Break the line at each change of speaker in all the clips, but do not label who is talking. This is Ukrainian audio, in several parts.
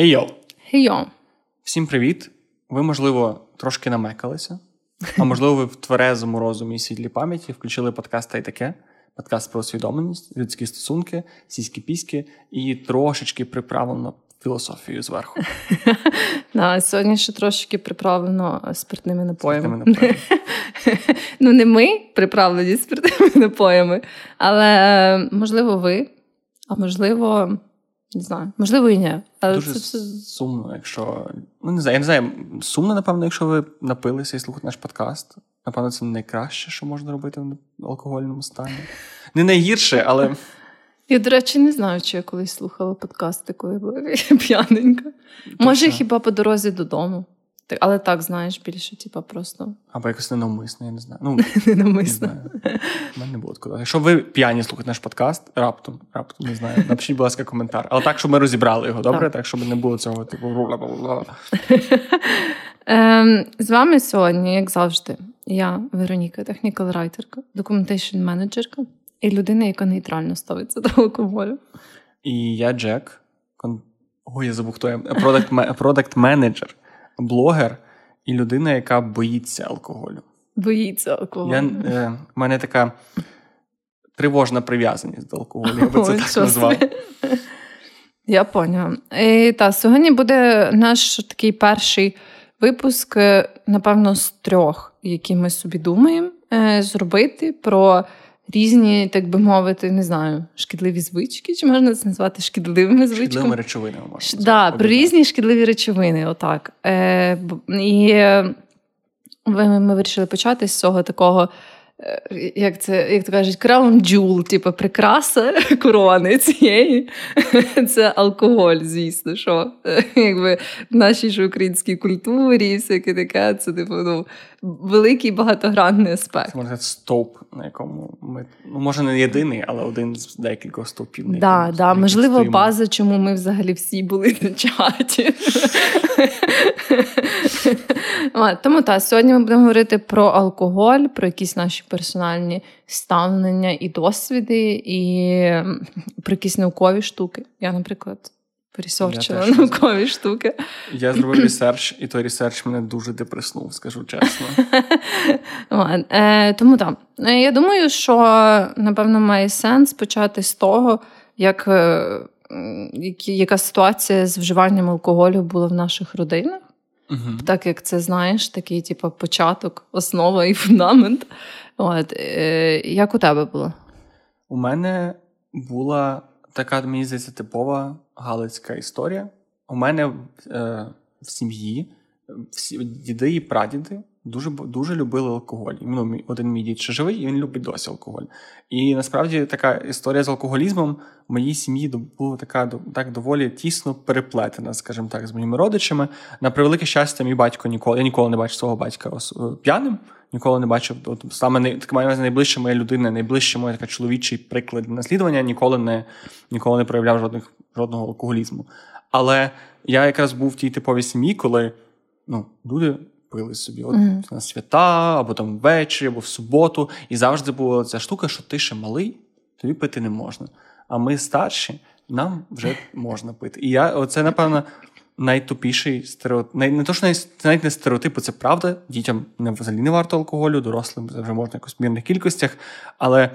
Хей-йо!
Хейо.
Всім привіт! Ви, можливо, трошки намекалися, а можливо, ви в тверезому розумі і світлій пам'яті включили подкаст та й таке. Подкаст про усвідомленість, людські стосунки, сіські піськи і трошечки приправлено філософією зверху.
Да, сьогодні ще трошки приправлено спиртними напоями.
Спиртними напоями.
ну, не ми приправлені спиртними напоями, але е, можливо, ви, а можливо, не знаю, можливо, і ні. Але
Дуже
це все
сумно, якщо. Ну, не знаю, я не знаю. Сумно, напевно, якщо ви напилися і слухаєте наш подкаст. Напевно, це найкраще, що можна робити в алкогольному стані. Не найгірше, але
Я, до речі, не знаю, чи я колись слухала подкасти, коли була п'яненька. Може, хіба по дорозі додому. Так, але так, знаєш, більше, типа, просто
або якось ненавмисно, я не знаю. Ну, Не
ненамисно.
У мене не було такого. Якщо ви п'яні слухаєте наш подкаст, раптом, раптом не знаю. Напишіть, будь ласка, коментар. Але так, щоб ми розібрали його, добре?
Так.
Так, щоб не було цього, типу.
Ем, з вами сьогодні, як завжди, я, Вероніка, технікал райтерка, документейшн менеджерка і людина, яка нейтрально ставиться до алкоголю.
І я Джек. Кон... Ой, я забув, хто я. Продакт менеджер, блогер і людина, яка боїться алкоголю.
Боїться алкоголю.
Я, е, в мене така тривожна прив'язаність до алкоголю. Я би це
Ой,
так назвав.
Я поняла. І, та, сьогодні буде наш такий перший випуск, е, напевно, з трьох, які ми собі думаємо е, зробити про різні, так би мовити, не знаю, шкідливі звички, чи можна це назвати шкідливими звичками?
Шкідливими речовинами можна.
Ш- Да, про різні шкідливі речовини, отак. Е, і е, ми вирішили почати з цього такого, як це, як то кажуть, crown jewel, типу прикраса корони цієї. Це алкоголь, звісно, що е, якби в нашій ж українській культурі і всяке таке, це типу, ну, великий багатогранний аспект.
Це можна стовп, на якому ми ну може не єдиний, але один з декількох стовпів. на
Да,
якому-
да, можливо,
стоїмо.
база, чому ми взагалі всі були на чаті. А, Тому так, сьогодні ми будемо говорити про алкоголь, про якісь наші персональні ставлення і досвіди, і про якісь наукові штуки. Я, наприклад,
поресерчила
наукові штуки.
Я зробив research, і той research мене дуже депреснув, скажу чесно.
Е, тому так. Е, Я думаю, що напевно має сенс почати з того, як, е, яка ситуація з вживанням алкоголю була в наших родинах.
Мгм.
Так як це знаєш, такий, типу, початок, основа і фундамент. От, е, як у тебе було?
У мене була така, мені здається, типова галицька історія. У мене е, в сім'ї всі діди і прадіди дуже дуже любили алкоголь. Ну, один мій дід ще живий, і він любить досі алкоголь. І насправді така історія з алкоголізмом в моїй сім'ї була така так доволі тісно переплетена, скажімо так, з моїми родичами. На превелике щастя, мій батько ніколи я ніколи не бачив свого батька е, п'яним. Ніколи не бачив. От, саме най- така маю найближча моя людина, найближча моя така чоловічий приклад наслідування, ніколи не, ніколи не проявляв жодних, жодного алкоголізму. Але я якраз був в тій типовій сім'ї, коли ну, люди пили собі от,
Мгм.
на свята, або там ввечері, або в суботу. І завжди була ця штука, що ти ще малий, тобі пити не можна. А ми старші, нам вже можна пити. І я, оце, напевно, найтупіший стереотип. Не, не то, що навіть, це навіть не стереотип, це правда. Дітям не, взагалі не варто алкоголю, дорослим це вже можна якось в мірних кількостях. Але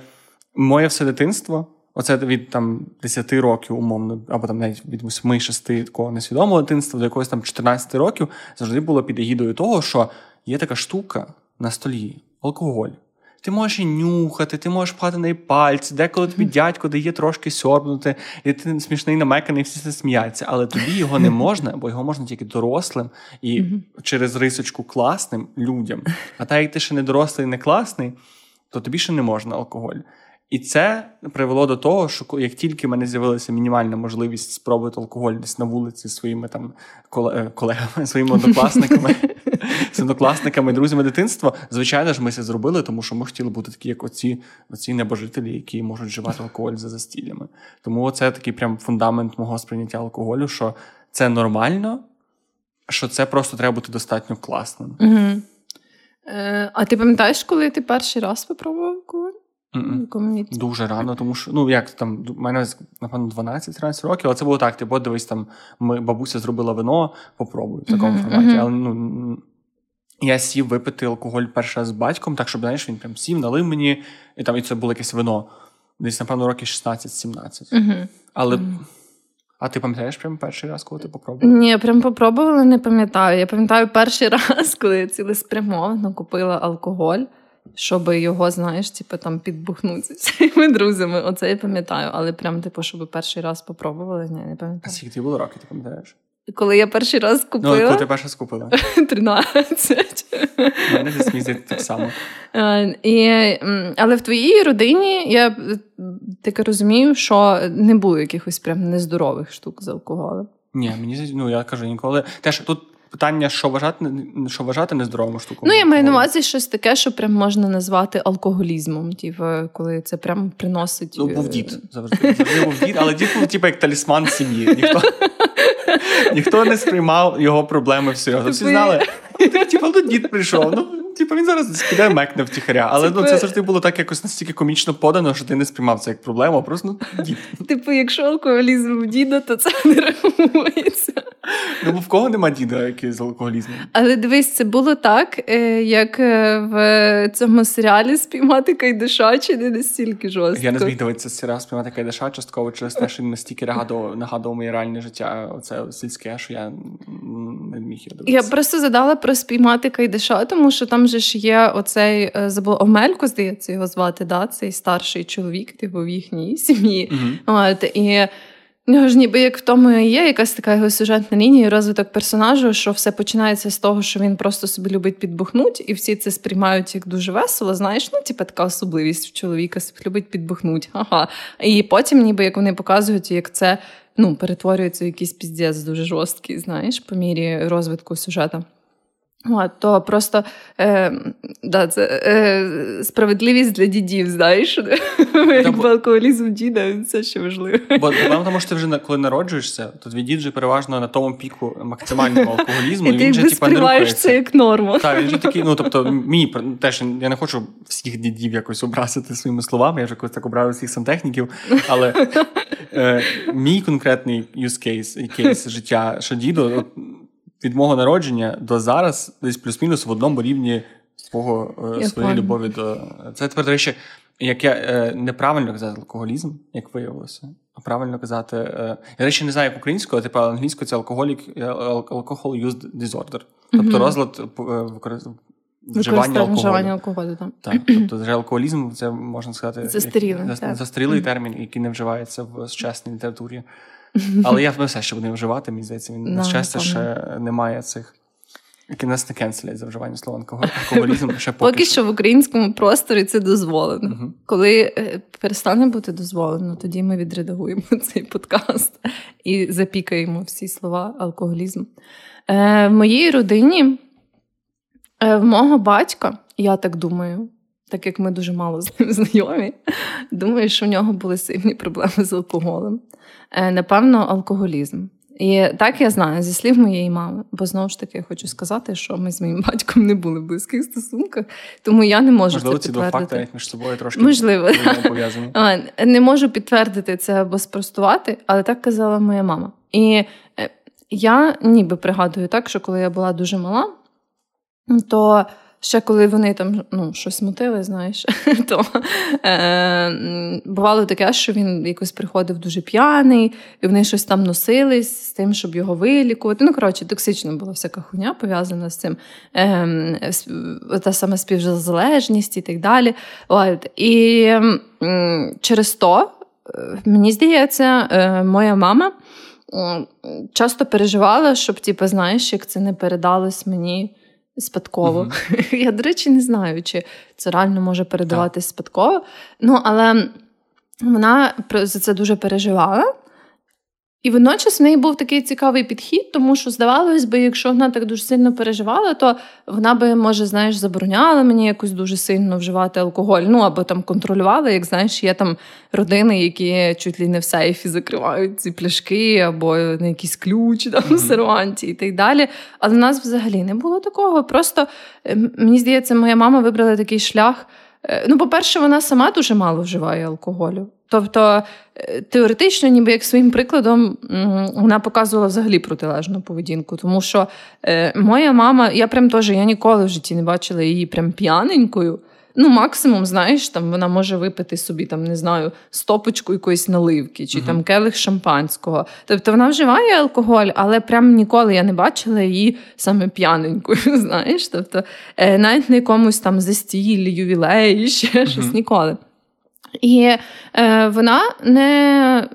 моє все дитинство, оце від там 10 років, умовно, або там навіть від 8-6 такого несвідомого дитинства до якогось там 14 років, завжди було під егідою того, що є така штука на столі алкоголь. Ти можеш і нюхати, ти можеш пхати на неї пальці, деколи тобі дядько дає трошки сьорбнути, і ти смішний намеканий, всі це сміються, але тобі його не можна, бо його можна тільки дорослим і через рисочку класним людям. А так як ти ще не дорослий, не класний, то тобі ще не можна алкоголь. І це привело до того, що як тільки в мене з'явилася мінімальна можливість спробувати алкоголь десь на вулиці своїми там е, колегами, своїми однокласниками, з однокласниками, друзями дитинства, звичайно ж, ми це зробили, тому що ми хотіли бути такі, як оці, оці небожителі, які можуть вживати алкоголь за застіллями. Тому це такий прям фундамент мого сприйняття алкоголю, що це нормально, що це просто треба бути достатньо класним.
Угу. Е, а ти пам'ятаєш, коли ти перший раз попробував алкоголь?
Дуже рано, тому що ну як там у мене напевно 12-13 років, але це було так. Типу, дивись, там ми бабуся зробила вино, попробуй в такому форматі. Але ну я сів випити алкоголь перший раз з батьком, так щоб знаєш, він прям сів, налив мені, і там і це було якесь вино. Десь, напевно, років 16-17. Uh-huh. Але. А ти пам'ятаєш прям перший раз, коли ти попробувала?
Ні, прям попробувала, не пам'ятаю. Я пам'ятаю перший раз, коли я цілеспрямовано купила алкоголь щоб його, знаєш, типу, там підбухнути з своїми друзями. Оце я пам'ятаю. Але прям, типу, щоб перший раз попробували, ні, не пам'ятаю. А
скільки було років, ти пам'ятаєш?
Коли я перший раз купила. Ну,
коли ти перший раз купила?
13.
У мене десь місяць так само.
І, Але в твоїй родині я таке розумію, що не було якихось прям нездорових штук з алкоголем.
Ні, мені ну я кажу ніколи. Теж тут питання, що вважати що вважати нездоровим штукою.
Ну, я маю на увазі щось таке, що прям можна назвати алкоголізмом, типу, коли це прям приносить.
Ну, був е, дід завжди. Завжди був дід, але дід був типу, як талісман сім'ї. Ніхто ніхто не сприймав його проблеми всерйоз. Всі знали, типу, ну дід прийшов. ну Типу він зараз піде мекне втіхаря. Але ну, це завжди було так якось настільки комічно подано, що ти не сприймав це як проблему, а просто ну, дід.
Типу, якщо алкоголізм в діда, то це не рахується.
Ну, бо в кого нема діда, який з алкоголізмом.
Але дивись, це було так, е, як е, в цьому серіалі спіймати Кайдаша, чи не настільки жорстко.
Я не зміг дивитися серіал спіймати Кайдаша, частково через те, що він настільки нагадував, нагадував моє реальне життя, оце сільське, що я не міг його дивитися.
Я просто задала про спіймати Кайдаша, тому що там же ж є оцей е, забула Омелько, здається, його звати, да? цей старший чоловік, типу в їхній сім'ї. Mm-hmm. От, І нього ж ніби як в тому є якась така його сюжетна лінія, розвиток персонажу, що все починається з того, що він просто собі любить підбухнути, і всі це сприймають як дуже весело. Знаєш, ну типу така особливість в чоловіка любить підбухнути. Ага. І потім, ніби як вони показують, як це ну, перетворюється в якийсь піздець дуже жорсткий, знаєш, по мірі розвитку сюжету. От, то просто е, да, це е, справедливість для дідів, знаєш, Якби алкоголізм діда це ще важливо.
Бо тому що ти вже коли народжуєшся, то твій дід вже переважно на тому піку максимального алкоголізму.
І, і ти
вже
типа не рухається. це як норму.
Так, він же такий, ну тобто, мені теж я не хочу всіх дідів якось образити своїми словами. Я вже колись так обрав всіх сантехніків, але е, мій конкретний use case, кейс життя, що діду від мого народження до зараз десь плюс-мінус в одному рівні свого е, своєї любові до це тепер до речі, як я е, неправильно казати алкоголізм, як виявилося. А правильно казати, е, я речі не знаю як українською, а типу англійською це алкоголік alcohol use disorder. Тобто розлад вживання алкоголю.
алкоголю так.
так. Тобто вже алкоголізм, це можна сказати
застарілий,
як, застарілий термін, який не вживається в сучасній літературі. Але я все, що буде вживати, мені здається, він на щастя ще немає цих. Які нас не кенселять за вживання слова алкоголізм. Ще поки,
поки що в українському просторі це дозволено. uh Коли е, перестане бути дозволено, тоді ми відредагуємо цей подкаст і запікаємо всі слова алкоголізм. Е, В моїй родині, е, в мого батька, я так думаю, так як ми дуже мало з ним знайомі, думаю, що в нього були сильні проблеми з алкоголем. Е, напевно, алкоголізм. І так я знаю зі слів моєї мами, бо знову ж таки хочу сказати, що ми з моїм батьком не були в близьких стосунках, тому я не можу
Можливо,
це підтвердити.
Можливо, ці два факти між собою трошки
Можливо,
пов'язані.
Не можу підтвердити це або спростувати, але так казала моя мама. І е, я ніби пригадую так, що коли я була дуже мала, то Ще коли вони там ну, щось мутили, знаєш, то е, бувало таке, що він якось приходив дуже п'яний, і вони щось там носились з тим, щоб його вилікувати. Ну, коротше, токсично була всяка хуйня пов'язана з цим, е, та саме співзалежність і так далі. От. І е, через то, е, мені здається, е, моя мама часто переживала, щоб, типу, знаєш, як це не передалось мені спадково. Uh-huh. Я, до речі, не знаю, чи це реально може передаватись спадково. Ну, але вона за це дуже переживала. І водночас в неї був такий цікавий підхід, тому що, здавалось би, якщо вона так дуже сильно переживала, то вона би, може, знаєш, забороняла мені якось дуже сильно вживати алкоголь. Ну або там контролювала, як знаєш, є там родини, які чуть ли не в сейфі закривають ці пляшки, або на якийсь ключ там mm-hmm. в серванті і так далі. Але в нас взагалі не було такого. Просто ем, мені здається, моя мама вибрала такий шлях. Е, ну, по-перше, вона сама дуже мало вживає алкоголю. Тобто, е, теоретично, ніби як своїм прикладом, вона показувала взагалі протилежну поведінку. Тому що е, моя мама, я прям теж я ніколи в житті не бачила її прям п'яненькою. Ну, максимум, знаєш, там вона може випити собі, там, не знаю, стопочку якоїсь наливки чи uh там келих шампанського. Тобто вона вживає алкоголь, але прям ніколи я не бачила її саме п'яненькою. знаєш. Тобто, е, навіть на якомусь там застіллі, ювілеї, ще uh щось ніколи. І е, вона не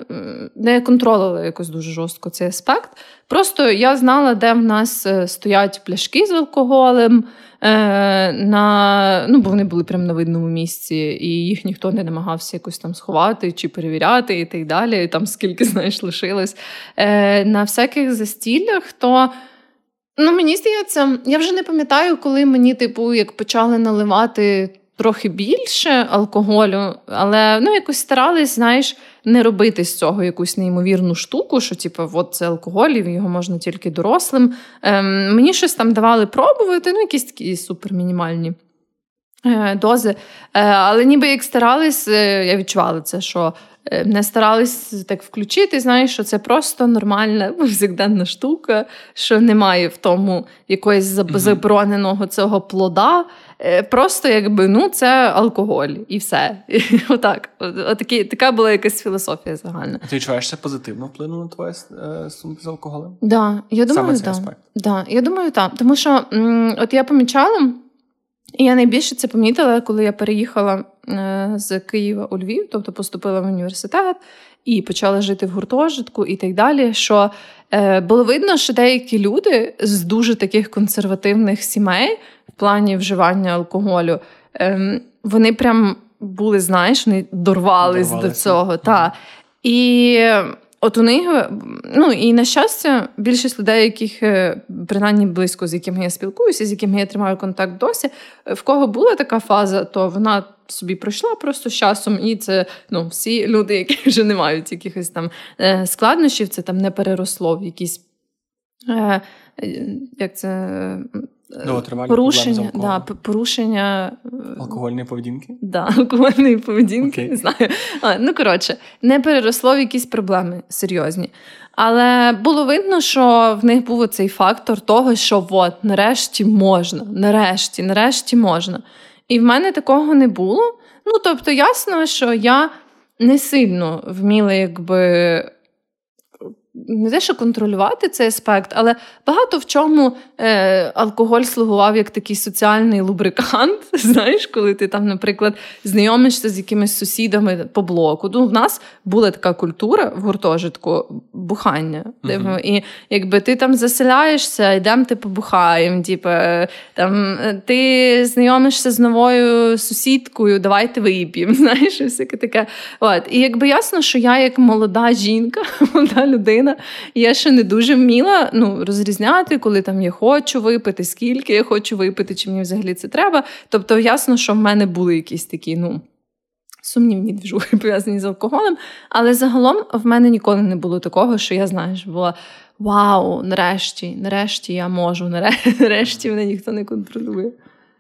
не контролювала якось дуже жорстко цей аспект. Просто я знала, де в нас е, стоять пляшки з алкоголем, е, на, ну, бо вони були прямо на видному місці, і їх ніхто не намагався якось там сховати чи перевіряти, і так далі. І там скільки, знаєш, лишилось. Е, На всяких застіллях, то. Ну, мені здається, я вже не пам'ятаю, коли мені, типу, як почали наливати трохи більше алкоголю, але ну, якось старались, знаєш, не робити з цього якусь неймовірну штуку, що типу, от це алкоголь, і його можна тільки дорослим. Ем, Мені щось там давали пробувати, ну, якісь такі супермінімальні е, дози. Е, але ніби як старались, е, я відчувала це, що. Е, не старались так включити, знаєш, що це просто нормальна повсякденна штука, що немає в тому якогось забороненого цього плода. Е, просто якби ну це алкоголь і все. Отак. Отакі, така була якась філософія загальна.
Ти відчуваєш це позитивно вплинуло на твоє е, стосунки з алкоголем?
Да, я думаю, Саме цей Да, я думаю, так. Тому що м, от я помічала, і я найбільше це помітила, коли я переїхала з Києва у Львів, тобто поступила в університет і почала жити в гуртожитку і так далі. що е, було видно, що деякі люди з дуже таких консервативних сімей в плані вживання алкоголю, е, вони прям були, знаєш, вони дорвались, дорвались. до цього. Mm-hmm. Та. І От у них, ну і на щастя, більшість людей, яких е, принаймні близько з якими я спілкуюся, з якими я тримаю контакт досі, е, в кого була така фаза, то вона собі пройшла просто з часом, і це ну, всі люди, які вже не мають якихось там е, складнощів, це там не переросло в якісь. Як це
Ну,
порушення да, порушення
алкогольної поведінки?
Да, алкогольної поведінки, okay. не знаю. А, Ну, коротше, не переросло в якісь проблеми серйозні. Але було видно, що в них був цей фактор того, що от, нарешті можна, нарешті, нарешті можна. І в мене такого не було. Ну, тобто, ясно, що я не сильно вміла, якби не те, що контролювати цей аспект, але багато в чому е, алкоголь слугував як такий соціальний лубрикант. Знаєш, коли ти там, наприклад, знайомишся з якимись сусідами по блоку. Ну, в нас була така культура в гуртожитку бухання. Uh-huh. І якби ти там заселяєшся, йдемо ти побухаємо. Типу, там ти знайомишся з новою сусідкою, давайте вип'ємо. Знаєш, всяке таке. От. І якби ясно, що я як молода жінка, молода людина людина. я ще не дуже вміла ну, розрізняти, коли там я хочу випити, скільки я хочу випити, чи мені взагалі це треба. Тобто, ясно, що в мене були якісь такі, ну. Сумнівні движухи пов'язані з алкоголем, але загалом в мене ніколи не було такого, що я знаєш, була вау, нарешті, нарешті я можу, нарешті мене ніхто не контролює.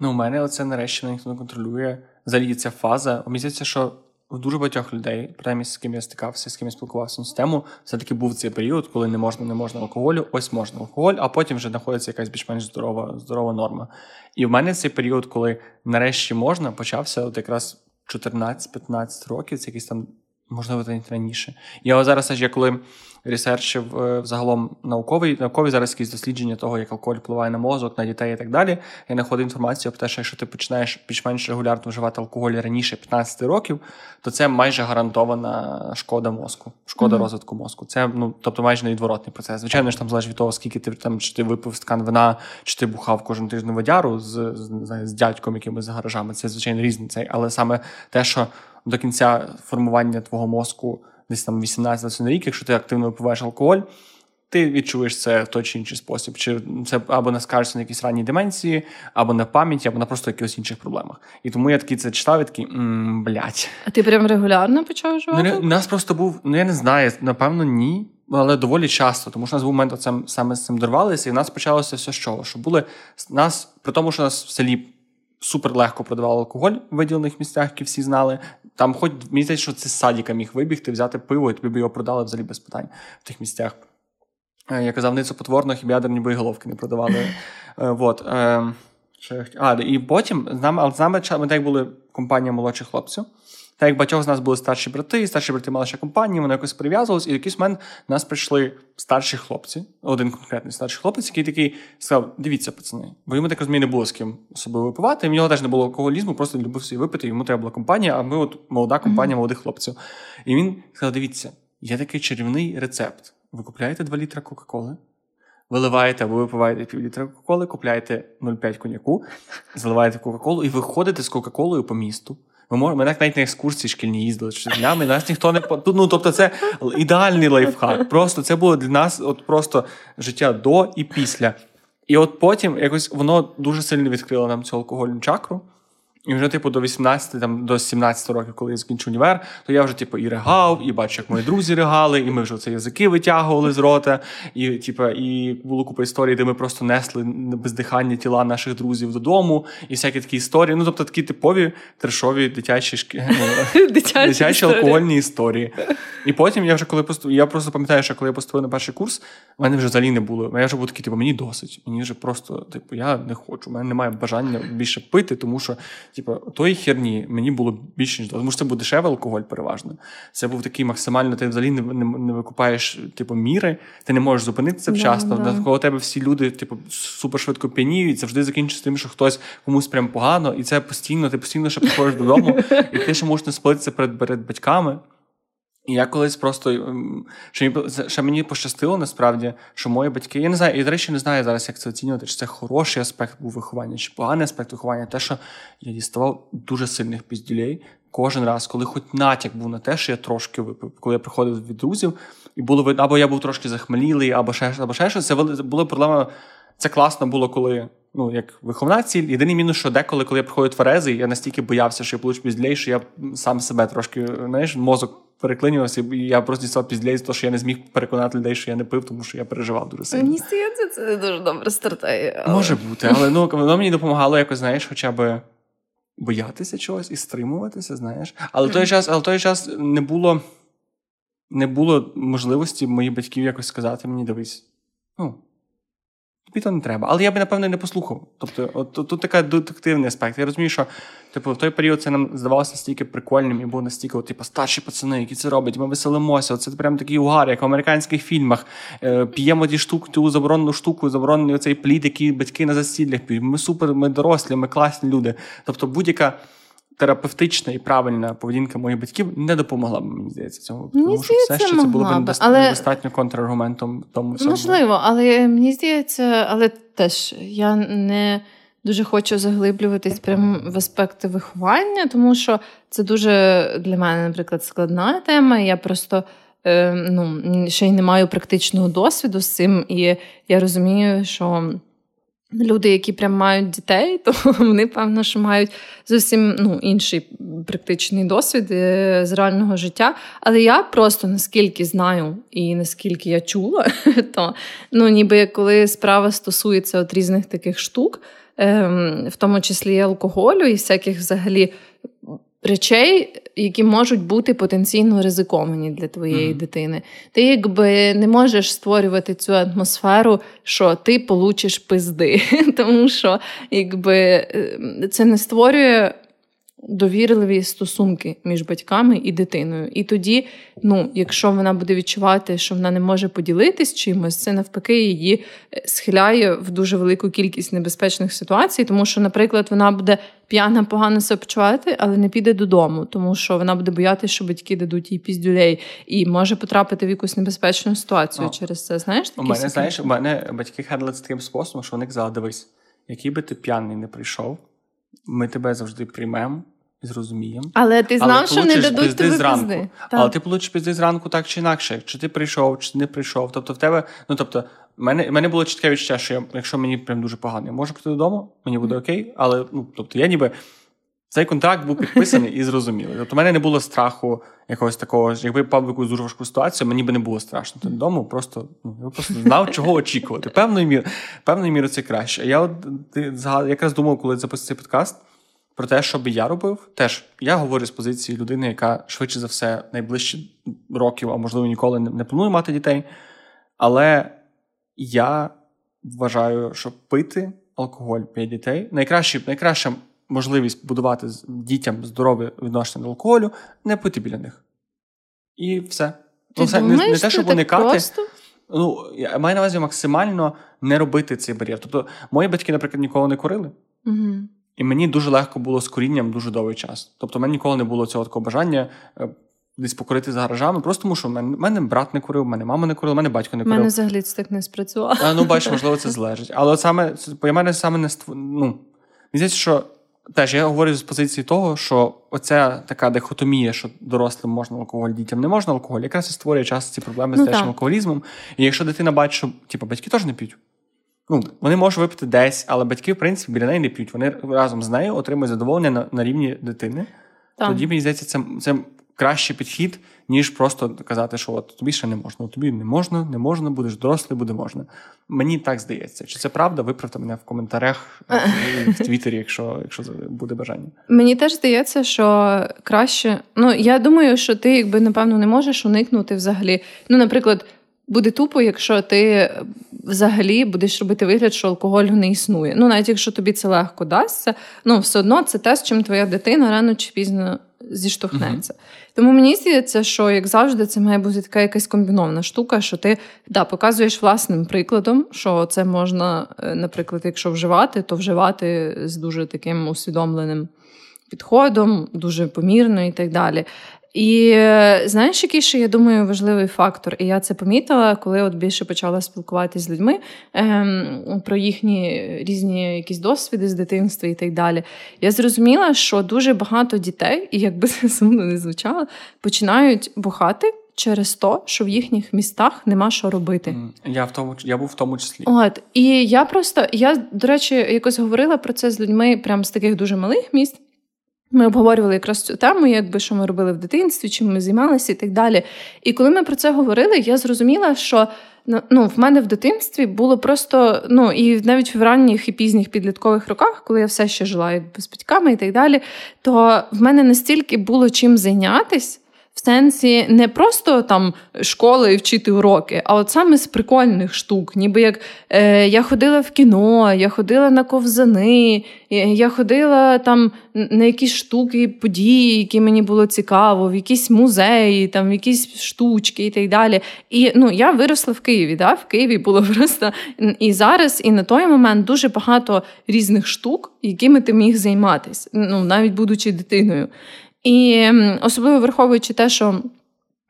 Ну, у мене оце нарешті мене ніхто не контролює. Взагалі ця фаза. Мені здається, що у дуже багатьох людей, принаймні з ким я стикався, з ким я спілкувався на цю тему, все-таки був цей період, коли не можна, не можна алкоголю, ось можна алкоголь, а потім вже знаходиться якась більш-менш здорова здорова норма. І в мене цей період, коли нарешті можна, почався от якраз 14-15 років, це якийсь там, можливо, навіть раніше. Я зараз аж я коли ресерчив е, загалом науковий, наукові зараз якісь дослідження того, як алкоголь впливає на мозок, на дітей і так далі. Я знаходив інформацію про те, що якщо ти починаєш більш-менш регулярно вживати алкоголь раніше 15 років, то це майже гарантована шкода мозку, шкода mm-hmm. розвитку мозку. Це ну тобто майже невідворотний процес. Звичайно ж там залежить від того, скільки ти там чи ти випив стакан вина, чи ти бухав кожен тиждень водяру з з, з дядьком, якимось за гаражами. Це звичайно різний цей, але саме те, що до кінця формування твого мозку десь там 18-20 рік, якщо ти активно випиваєш алкоголь, ти відчуєш це в той чи інший спосіб. Чи це або не скажешся на якісь ранні деменції, або на пам'яті, або на просто якихось інших проблемах. І тому я такий це читав і такий блять.
А ти прям регулярно почав вживати?
Ну, у нас просто був, ну я не знаю, напевно, ні. Але доволі часто, тому що у нас був момент оцем, саме з цим дорвалися, і в нас почалося все з чого. Що були нас, при тому, що у нас в селі супер легко продавали алкоголь в виділених місцях, які всі знали. Там, хоч мені здається, що це з садіка міг вибігти, взяти пиво, і тобі б його продали взагалі без питань в тих місцях. Е, Я казав, це потворно, хіба ядерні боєголовки не продавали. Вот. Е, хотів? А, і потім з нами, але з нами ми так були компанія молодших хлопців. Так як багатьох з нас були старші брати, і старші брати мали ще компанії, вони якось прив'язувалися, і в якийсь момент до нас прийшли старші хлопці, один конкретний старший хлопець, який такий сказав: дивіться, пацани, бо йому так розумію, не було з ким особливо випивати. І в нього теж не було алкоголізму, просто він любив собі випити, йому треба була компанія, а ми от молода компанія молодих хлопців. І він сказав: дивіться, є такий чарівний рецепт. Ви купляєте 2 літра Кока-Коли, виливаєте або випиваєте пів літра Кока-Коли, купляєте 0,5 коньяку, заливаєте Кока-Колу і виходите з Кока-Колою по місту. Ми можемо, ми навіть на екскурсії шкільні їздили днями, нас ніхто не ну, тобто це ідеальний лайфхак. Просто це було для нас от просто життя до і після. І от потім якось воно дуже сильно відкрило нам цю алкогольну чакру. І вже, типу, до 18, там, до 17 років, коли я закінчу універ, то я вже, типу, і ригав, і бачу, як мої друзі ригали, і ми вже це язики витягували з рота. І, типу, і було купа історій, де ми просто несли бездихання тіла наших друзів додому, і всякі такі історії. Ну, тобто такі типові трешові дитячі шкі... ну,
Дитячі
дитячі алкогольні історії. І потім я вже коли поступ... я просто пам'ятаю, що коли я поступив на перший курс, в мене вже взагалі не було. Я вже був такий, типу, мені досить. Мені вже просто, типу, я не хочу. У мене немає бажання більше пити, тому що, типу, тої херні мені було більше ніж. Тому що це був дешевий алкоголь, переважно. Це був такий максимально, ти взагалі не, не, не викупаєш типу, міри, ти не можеш зупинитися вчасно.
да.
Навколо тебе всі люди, типу, супер швидко п'яніють, завжди закінчиться тим, що хтось комусь прям погано, і це постійно, ти постійно ще приходиш додому, і ти ще можеш не сплитися перед, перед батьками. Я колись просто ем, ще мені, пощастило насправді, що мої батьки. Я не знаю, і до речі, не знаю зараз, як це оцінювати, чи це хороший аспект був виховання, чи поганий аспект виховання. Те, що я діставав дуже сильних піздюлей кожен раз, коли хоч натяк був на те, що я трошки випив, коли я приходив від друзів, і було видно, або я був трошки захмелілий, або ще, або ще щось. Це була проблема. Це класно було, коли. Ну, як виховна ціль. Єдиний мінус, що деколи, коли я приходив тверезий, я настільки боявся, що я получу піздлей, що я сам себе трошки, знаєш, мозок переклинювався, і я просто дістав піздлей з того, що я не зміг переконати людей, що я не пив, тому що я переживав дуже сильно.
Мені здається, це не дуже добре стартає. але-
Може бути, але ну воно мені допомагало якось, знаєш, хоча б боятися чогось і стримуватися, знаєш. Але в той час, але той час не було, не було можливості моїх батьків якось сказати мені, дивись, ну. Тобі то не треба. Але я би, напевно, не послухав. Тобто, от тут, тут такий детективний аспект. Я розумію, що типу, в той період це нам здавалося настільки прикольним і було настільки, от, типу, старші пацани, які це роблять, ми веселимося. Це прям такий угар, як в американських фільмах. Е, п'ємо ті штук, ту заборонену штуку, заборонений оцей плід, який батьки на засіллях п'ють. Ми супер, ми дорослі, ми класні люди. Тобто, будь-яка. Терапевтична і правильна поведінка моїх батьків не допомогла б, мені здається, цього.
Мені
Тому що все ще це було б недостатньо контраргументом тому всьому.
Можливо, але мені здається, але теж я не дуже хочу заглиблюватись прямо в аспекти виховання, тому що це дуже для мене, наприклад, складна тема. Я просто е, ну, ще й не маю практичного досвіду з цим, і я розумію, що. Люди, які прям мають дітей, то вони певно, що мають зовсім ну, інший практичний досвід е, з реального життя. Але я просто наскільки знаю і наскільки я чула, то ну, ніби коли справа стосується от різних таких штук, ем, в тому числі і алкоголю, і всяких взагалі речей, які можуть бути потенційно ризиковані для твоєї
Мгм.
дитини. Ти якби не можеш створювати цю атмосферу, що ти получиш пизди, тому що якби е, це не створює. Довірливі стосунки між батьками і дитиною. І тоді, ну, якщо вона буде відчувати, що вона не може поділитись чимось, це навпаки її е, схиляє в дуже велику кількість небезпечних ситуацій, тому що, наприклад, вона буде п'яна погано себе почувати, але не піде додому, тому що вона буде боятися, що батьки дадуть їй піздюлей, і може потрапити в якусь небезпечну ситуацію
О.
через це. Знаєш,
У мене, знаєш, у мене батьки хадили це таким способом, що вони казали: дивись, який би ти п'яний не прийшов, ми тебе завжди приймемо і зрозуміємо.
Але ти знав, що не дадуть тобі
зранку.
пизди.
Але ти получиш пізди зранку так чи інакше, чи ти прийшов, чи не прийшов. Тобто в тебе, ну тобто, мене, мене було чітке відчуття, що я, якщо мені прям дуже погано, я можу піти додому, мені буде окей, але ну, тобто я ніби. Цей контракт був підписаний і зрозумілий. Тобто, в мене не було страху якогось такого. Якби я попав в якусь дуже важку ситуацію, мені би не було страшно. Ти додому просто ну просто знав, чого очікувати. Певною мірою, певною мірою це краще. Я от якраз думав, коли запустив цей подкаст. Про те, що би я робив, теж я говорю з позиції людини, яка швидше за все найближчі років, а можливо ніколи не планує мати дітей. Але я вважаю, що пити алкоголь біля дітей найкраще, найкраща можливість будувати дітям здорове відношення до алкоголю, не пити біля них. І все.
Ти
ну, все
думаєш,
не, не те, щоб уникати.
Просто?
Ну, я маю на увазі максимально не робити цей бар'єр. Тобто, мої батьки, наприклад, ніколи не курили.
Угу.
І мені дуже легко було з курінням дуже довгий час. Тобто, в мене ніколи не було цього такого бажання е, десь покурити за гаражами, просто тому що в мене, в мене брат не курив, в мене мама не курила, в мене батько не
У
курив.
мене взагалі це так не спрацювало.
А, ну, бачиш, можливо, це залежить. Але от саме по мене саме не створ... ну, мені здається, що теж я говорю з позиції того, що оця така дихотомія, що дорослим можна алкоголь, дітям не можна алкоголь, якраз і створює часто ці проблеми
Ну,
з
так.
алкоголізмом. І якщо дитина бачить, що типу, батьки теж не п'ють. Ну, вони можуть випити десь, але батьки, в принципі, біля неї не п'ють. Вони разом з нею отримують задоволення на, на рівні дитини.
Так.
Тоді мені здається, це, це кращий підхід, ніж просто казати, що от тобі ще не можна. Тобі не можна, не можна, будеш дорослий, буде можна. Мені так здається. Чи це правда? Виправте мене в коментарях в Твіттері, якщо, якщо буде бажання.
Мені теж здається, що краще. Ну, я думаю, що ти, якби, напевно, не можеш уникнути взагалі. Ну, наприклад, буде тупо, якщо ти взагалі будеш робити вигляд, що алкоголю не існує. Ну, навіть якщо тобі це легко дасться, ну все одно це те, з чим твоя дитина рано чи пізно зіштовхнеться. Uh-huh. Тому мені здається, що як завжди, це має бути така якась комбінована штука, що ти да, показуєш власним прикладом, що це можна, наприклад, якщо вживати, то вживати з дуже таким усвідомленим підходом, дуже помірно і так далі. І знаєш, який ще, я думаю, важливий фактор, і я це помітила, коли от більше почала спілкуватися з людьми ем, про їхні різні якісь досвіди з дитинства і так далі. Я зрозуміла, що дуже багато дітей, і якби це сумно не звучало, починають бухати. Через то, що в їхніх містах нема що робити.
Я в тому я був в тому числі.
От і я просто я, до речі, якось говорила про це з людьми прямо з таких дуже малих міст. Ми обговорювали якраз цю тему, якби що ми робили в дитинстві, чим ми займалися і так далі. І коли ми про це говорили, я зрозуміла, що ну, в мене в дитинстві було просто, ну і навіть в ранніх і пізніх підліткових роках, коли я все ще жила якби, з батьками і так далі, то в мене настільки було чим зайнятися. В сенсі не просто там школи і вчити уроки, а от саме з прикольних штук. Ніби як е, я ходила в кіно, я ходила на ковзани, я ходила там на якісь штуки, події, які мені було цікаво, в якісь музеї, там в якісь штучки і так далі. І ну, я виросла в Києві. Да? В Києві було просто і зараз, і на той момент дуже багато різних штук, якими ти міг займатися, ну навіть будучи дитиною. І особливо враховуючи те, що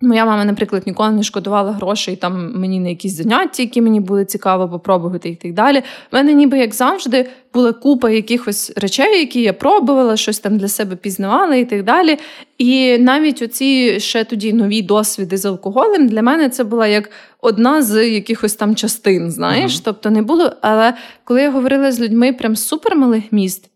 моя мама, наприклад, ніколи не шкодувала грошей там мені на якісь заняття, які мені було цікаво попробувати і так далі. У мене, ніби як завжди, була купа якихось речей, які я пробувала, щось там для себе пізнавала і так далі. І навіть оці ще тоді нові досвіди з алкоголем для мене це була як одна з якихось там частин, знаєш. Uh-huh. Тобто не було. Але коли я говорила з людьми прям з супермалих міст.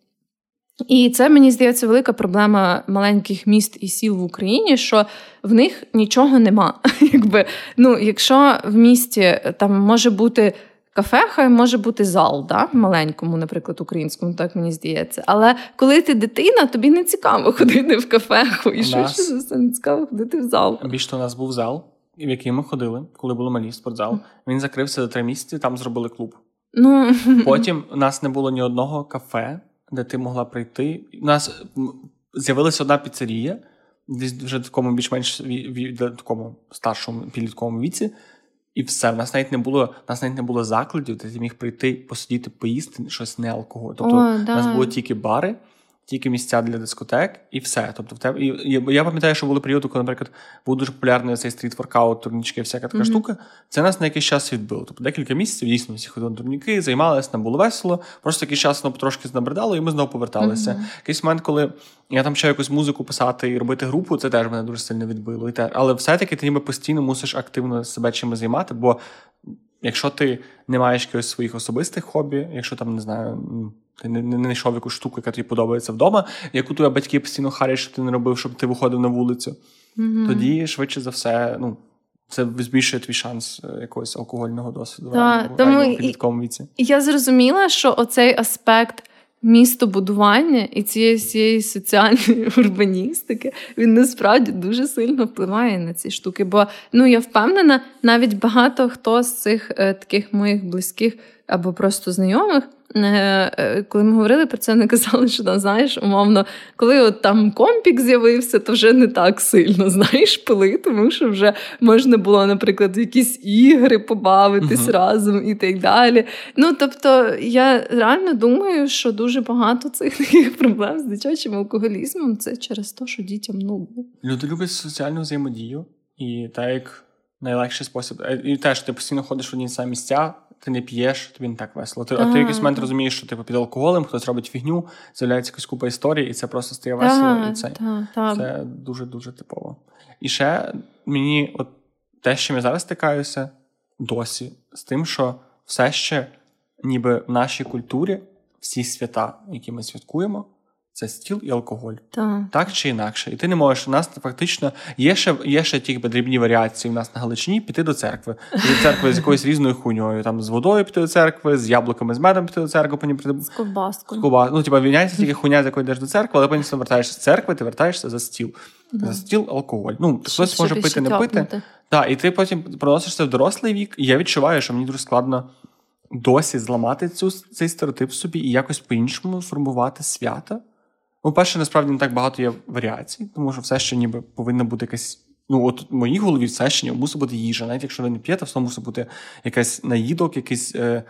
І це мені здається велика проблема маленьких міст і сіл в Україні, що в них нічого нема. Якби ну, якщо в місті там може бути кафе, хай може бути зал, да? маленькому, наприклад, українському, так мені здається. Але коли ти дитина, тобі не цікаво ходити в кафе, і що нас... не цікаво ходити в зал.
Більше то у нас був зал, в який ми ходили, коли були малі спортзал. Він закрився за три місяці, там зробили клуб.
Ну
потім у нас не було ні одного кафе де ти могла прийти. У нас з'явилася одна піцерія, десь вже в такому більш-менш такому старшому підлітковому віці. І все, в нас навіть не було в нас навіть не було закладів, де ти міг прийти, посидіти, поїсти щось не алкоголь. Тобто
О,
да. в нас було тільки бари, тільки місця для дискотек, і все. Тобто, в тебе і я пам'ятаю, що були періоди, коли, наприклад, був дуже популярний цей стріт-воркаут, турнічки, всяка така mm-hmm. штука. Це нас на якийсь час відбило. Тобто декілька місяців дійсно всі ходили на турніки, займалися, нам було весело. Просто якийсь час воно трошки знабридало, і ми знову поверталися. Mm-hmm. Якийсь момент, коли я там ще якусь музику писати і робити групу, це теж мене дуже сильно відбило. І те. Але все-таки ти ніби постійно мусиш активно себе чимось займати, бо. Якщо ти не маєш якихось своїх особистих хобі, якщо там не знаю, ти не не знайшов якусь штуку, яка тобі подобається вдома, яку тебе батьки постійно харять, що ти не робив, щоб ти виходив на вулицю,
mm-hmm.
тоді швидше за все, ну. Це збільшує твій шанс е, якогось алкогольного досвіду
да,
в підлітковому віці.
Я зрозуміла, що оцей аспект містобудування і цієї всієї соціальної урбаністики він насправді дуже сильно впливає на ці штуки. Бо ну я впевнена, навіть багато хто з цих е, таких моїх близьких або просто знайомих Е, е, коли ми говорили про це, вони казали, що там, знаєш, умовно, коли от там компік з'явився, то вже не так сильно знаєш, пили, тому що вже можна було, наприклад, якісь ігри побавитись uh-huh. разом і так далі. Ну тобто, я реально думаю, що дуже багато цих таких проблем з дитячим алкоголізмом це через те, що дітям ну.
Люди люблять соціальну взаємодію, і так як найлегший спосіб. Е, і теж ти постійно ходиш в одні самі місця ти не п'єш, тобі не так весело. Ти, а ти в якийсь момент розумієш, що типу під алкоголем хтось робить фігню, з'являється якась купа історій, і це просто стає весело. І це це дуже-дуже типово. І ще мені, от те, що я зараз стикаюся досі, з тим, що все ще, ніби в нашій культурі всі свята, які ми святкуємо, це стіл і алкоголь.
Так.
так чи інакше. І ти не можеш. У нас фактично є ще є ще ті дрібні варіації у нас на Галичині піти до церкви. До церкви з якоюсь різною хуйньою. Там з водою піти до церкви, з яблуками, з медом піти до церкви, потім прийти.
З ковбаскою.
Ковбас. Ну, типа, війняється тільки хуйня, з якої йдеш до церкви, але потім вертаєшся з церкви, ти вертаєшся за стіл. Да. За стіл алкоголь. Ну, хтось може пити, не пити. Так, і ти потім проносишся в дорослий вік, і я відчуваю, що мені дуже складно. Досі зламати цю цей стереотип собі і якось по-іншому формувати свята. Ну, перше, насправді не так багато є варіацій, тому що все ще ніби повинна бути якась. Ну, от в моїй голові все ще мусить бути їжа. Навіть якщо ви не п'єте, все мусить бути якась наїдок, якісь е,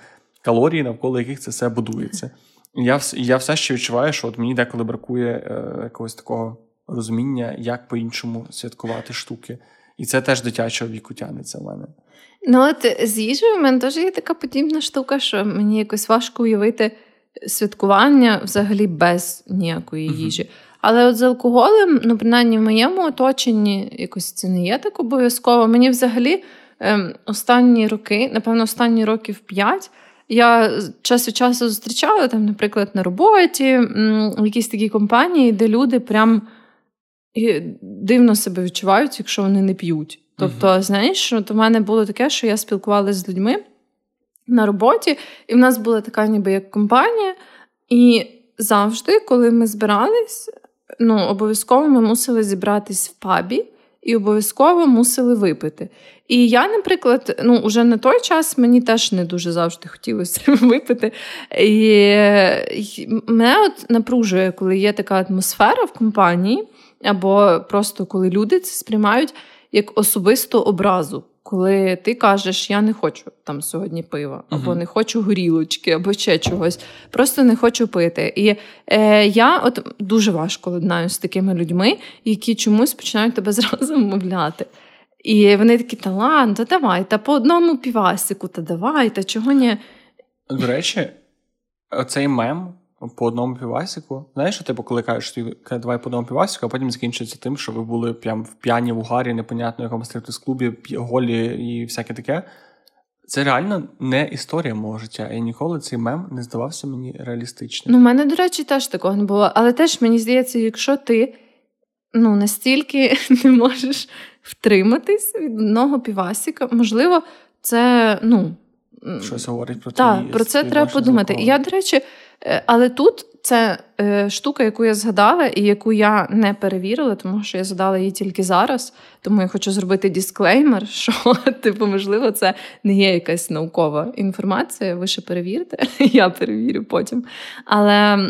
калорії, навколо яких це все будується. Я я все ще відчуваю, що от мені деколи бракує е, якогось такого розуміння, як по-іншому святкувати штуки. І це теж дитячого віку тягнеться в мене.
Ну, от з їжею в мене теж є така подібна штука, що мені якось важко уявити святкування взагалі без ніякої їжі. Uh-huh. Але от з алкоголем, ну, принаймні в моєму оточенні, якось це не є так обов'язково. Мені взагалі ем, останні роки, напевно, останні років п'ять. Я час від часу зустрічала там, наприклад, на роботі в якійсь такій компанії, де люди прям дивно себе відчувають, якщо вони не п'ють. Тобто, uh-huh. знаєш, от у мене було таке, що я спілкувалася з людьми на роботі, і в нас була така ніби як компанія. І завжди, коли ми збирались, ну, обов'язково ми мусили зібратись в пабі і обов'язково мусили випити. І я, наприклад, ну, уже на той час мені теж не дуже завжди хотілося випити. І Мене от напружує, коли є така атмосфера в компанії, або просто коли люди це сприймають як особисту образу коли ти кажеш, я не хочу там сьогодні пива, або uh-huh. не хочу горілочки, або ще чогось, просто не хочу пити. І е, я от дуже важко ладнаю з такими людьми, які чомусь починають тебе зразу вмовляти. І вони такі, та ладно, та давай, та по одному півасику, та давай, та чого ні.
До речі, оцей мем по одному півасику. Знаєш, типу, коли кажеш, що давай по одному півасику, а потім закінчується тим, що ви були прям в п'яні в угарі, непонятно, в якому стриптиз-клубі, голі і всяке таке. Це реально не історія мого життя. І ніколи цей мем не здавався мені реалістичним.
Ну, в мене, до речі, теж такого не було. Але теж мені здається, якщо ти ну, настільки не можеш втриматись від одного півасика, можливо, це ну.
Щось говорить про
Так, про це треба подумати. Я, до речі, Е, але тут це е, штука, яку я згадала, і яку я не перевірила, тому що я згадала її тільки зараз. Тому я хочу зробити дисклеймер, що типу, можливо, це не є якась наукова інформація. Ви ще перевірте, я перевірю потім. Але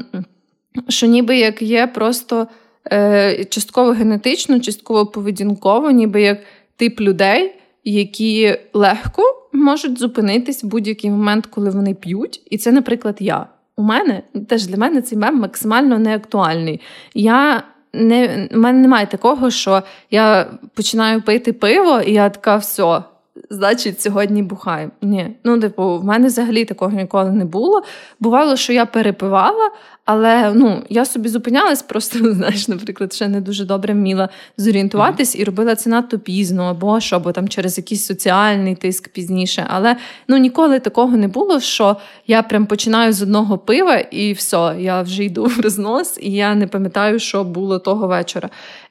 що ніби як є просто е, частково генетично, частково поведінково, ніби як тип людей, які легко можуть зупинитись в будь-який момент, коли вони п'ють. І це, наприклад, я у мене теж для мене цей мем максимально неактуальний. Я не, в мене немає такого, що я починаю пити пиво, і я така все значить, сьогодні бухаємо. Ні. Ну, типу, в мене взагалі такого ніколи не було. Бувало, що я перепивала, але ну, я собі зупинялась, просто, знаєш, наприклад, ще не дуже добре вміла зорієнтуватись і робила це надто пізно, або що, або там через якийсь соціальний тиск пізніше. Але ну, ніколи такого не було, що я прям починаю з одного пива і все, я вже йду в рознос, і я не пам'ятаю, що було того вечора.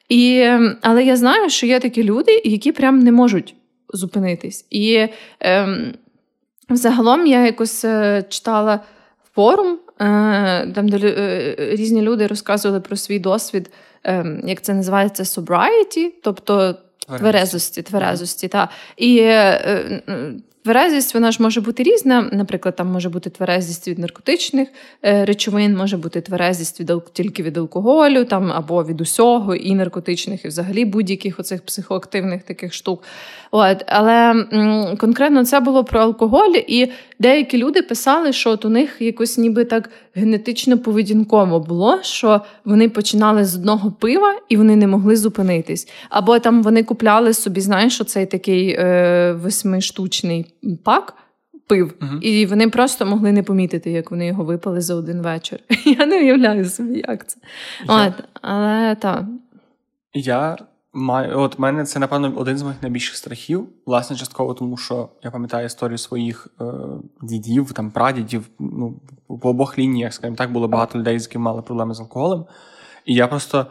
І, ем, Але я знаю, що є такі люди, які прям не можуть зупинитись. І ем, взагалом я якось е, читала форум е, там де е, різні люди розказували про свій досвід, ем, як це називається sobriety, тобто тверезості, тверезості. Та. І Тверезість вона ж може бути різна. Наприклад, там може бути тверезість від наркотичних е, речовин, може бути тверезість від тільки від алкоголю, там або від усього, і наркотичних, і взагалі будь-яких оцих психоактивних таких штук. От. Але м, конкретно це було про алкоголь, і деякі люди писали, що от у них якось ніби так генетично поведінково було, що вони починали з одного пива і вони не могли зупинитись. Або там вони купляли собі, знаєш, оцей такий е, восьмиштучний пак. Пив, uh-huh. і вони просто могли не помітити, як вони його випали за один вечір. Я не уявляю собі, як це. Я... От, Але так.
Я маю, от мене це, напевно, один з моїх найбільших страхів. Власне, частково, тому що я пам'ятаю історію своїх е, дідів, там, прадідів. Ну, по обох лініях, скажімо так, було багато людей, з якими мали проблеми з алкоголем. І я просто.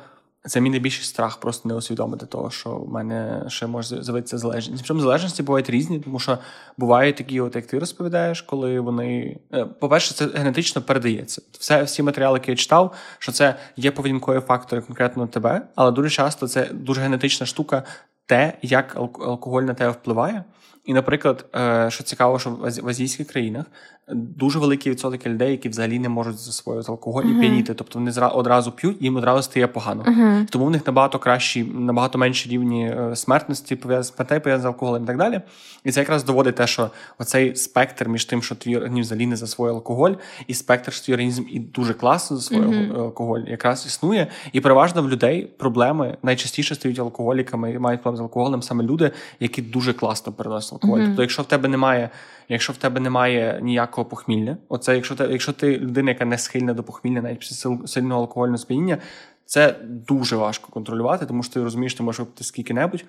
Це мій найбільший страх просто не усвідомити того, що в мене ще може з'явитися залежність. Причому залежності бувають різні, тому що бувають такі, от як ти розповідаєш, коли вони. Е, по-перше, це генетично передається. Все, Всі матеріали, які я читав, що це є поведінкові фактори конкретно тебе, але дуже часто це дуже генетична штука, те, як алкоголь на тебе впливає. І, наприклад, е, що цікаво, що в азійських країнах дуже великий відсоток людей, які взагалі не можуть засвоювати алкоголь uh-huh. і п'яніти. Тобто вони одразу п'ють, їм одразу стає погано. Uh-huh. Тому в них набагато кращі, набагато менші рівні е, смертності, смертей пов'язані з алкоголем і так далі. І це якраз доводить те, що оцей спектр між тим, що твій організм взагалі не засвоює алкоголь, і спектр, що твій організм і дуже класно засвоює uh-huh. алкоголь, якраз існує. І переважно в людей проблеми найчастіше стають алкоголіками і мають проблеми з алкоголем саме люди, які дуже класно переносять алкоголь. Тобто, якщо в тебе немає якщо в тебе немає ніякого похмілля, оце якщо ти, якщо ти людина, яка не схильна до похмілля, навіть після сильного алкогольного сп'яніння, це дуже важко контролювати, тому що ти розумієш, ти можеш випити скільки-небудь.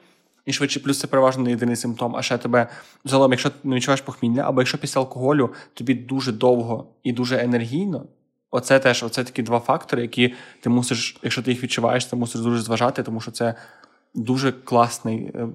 І швидше, плюс це переважно не єдиний симптом, а ще тебе загалом, якщо ти не відчуваєш похмілля, або якщо після алкоголю тобі дуже довго і дуже енергійно, оце теж оце такі два фактори, які ти мусиш, якщо ти їх відчуваєш, ти мусиш дуже зважати, тому що це дуже класний е,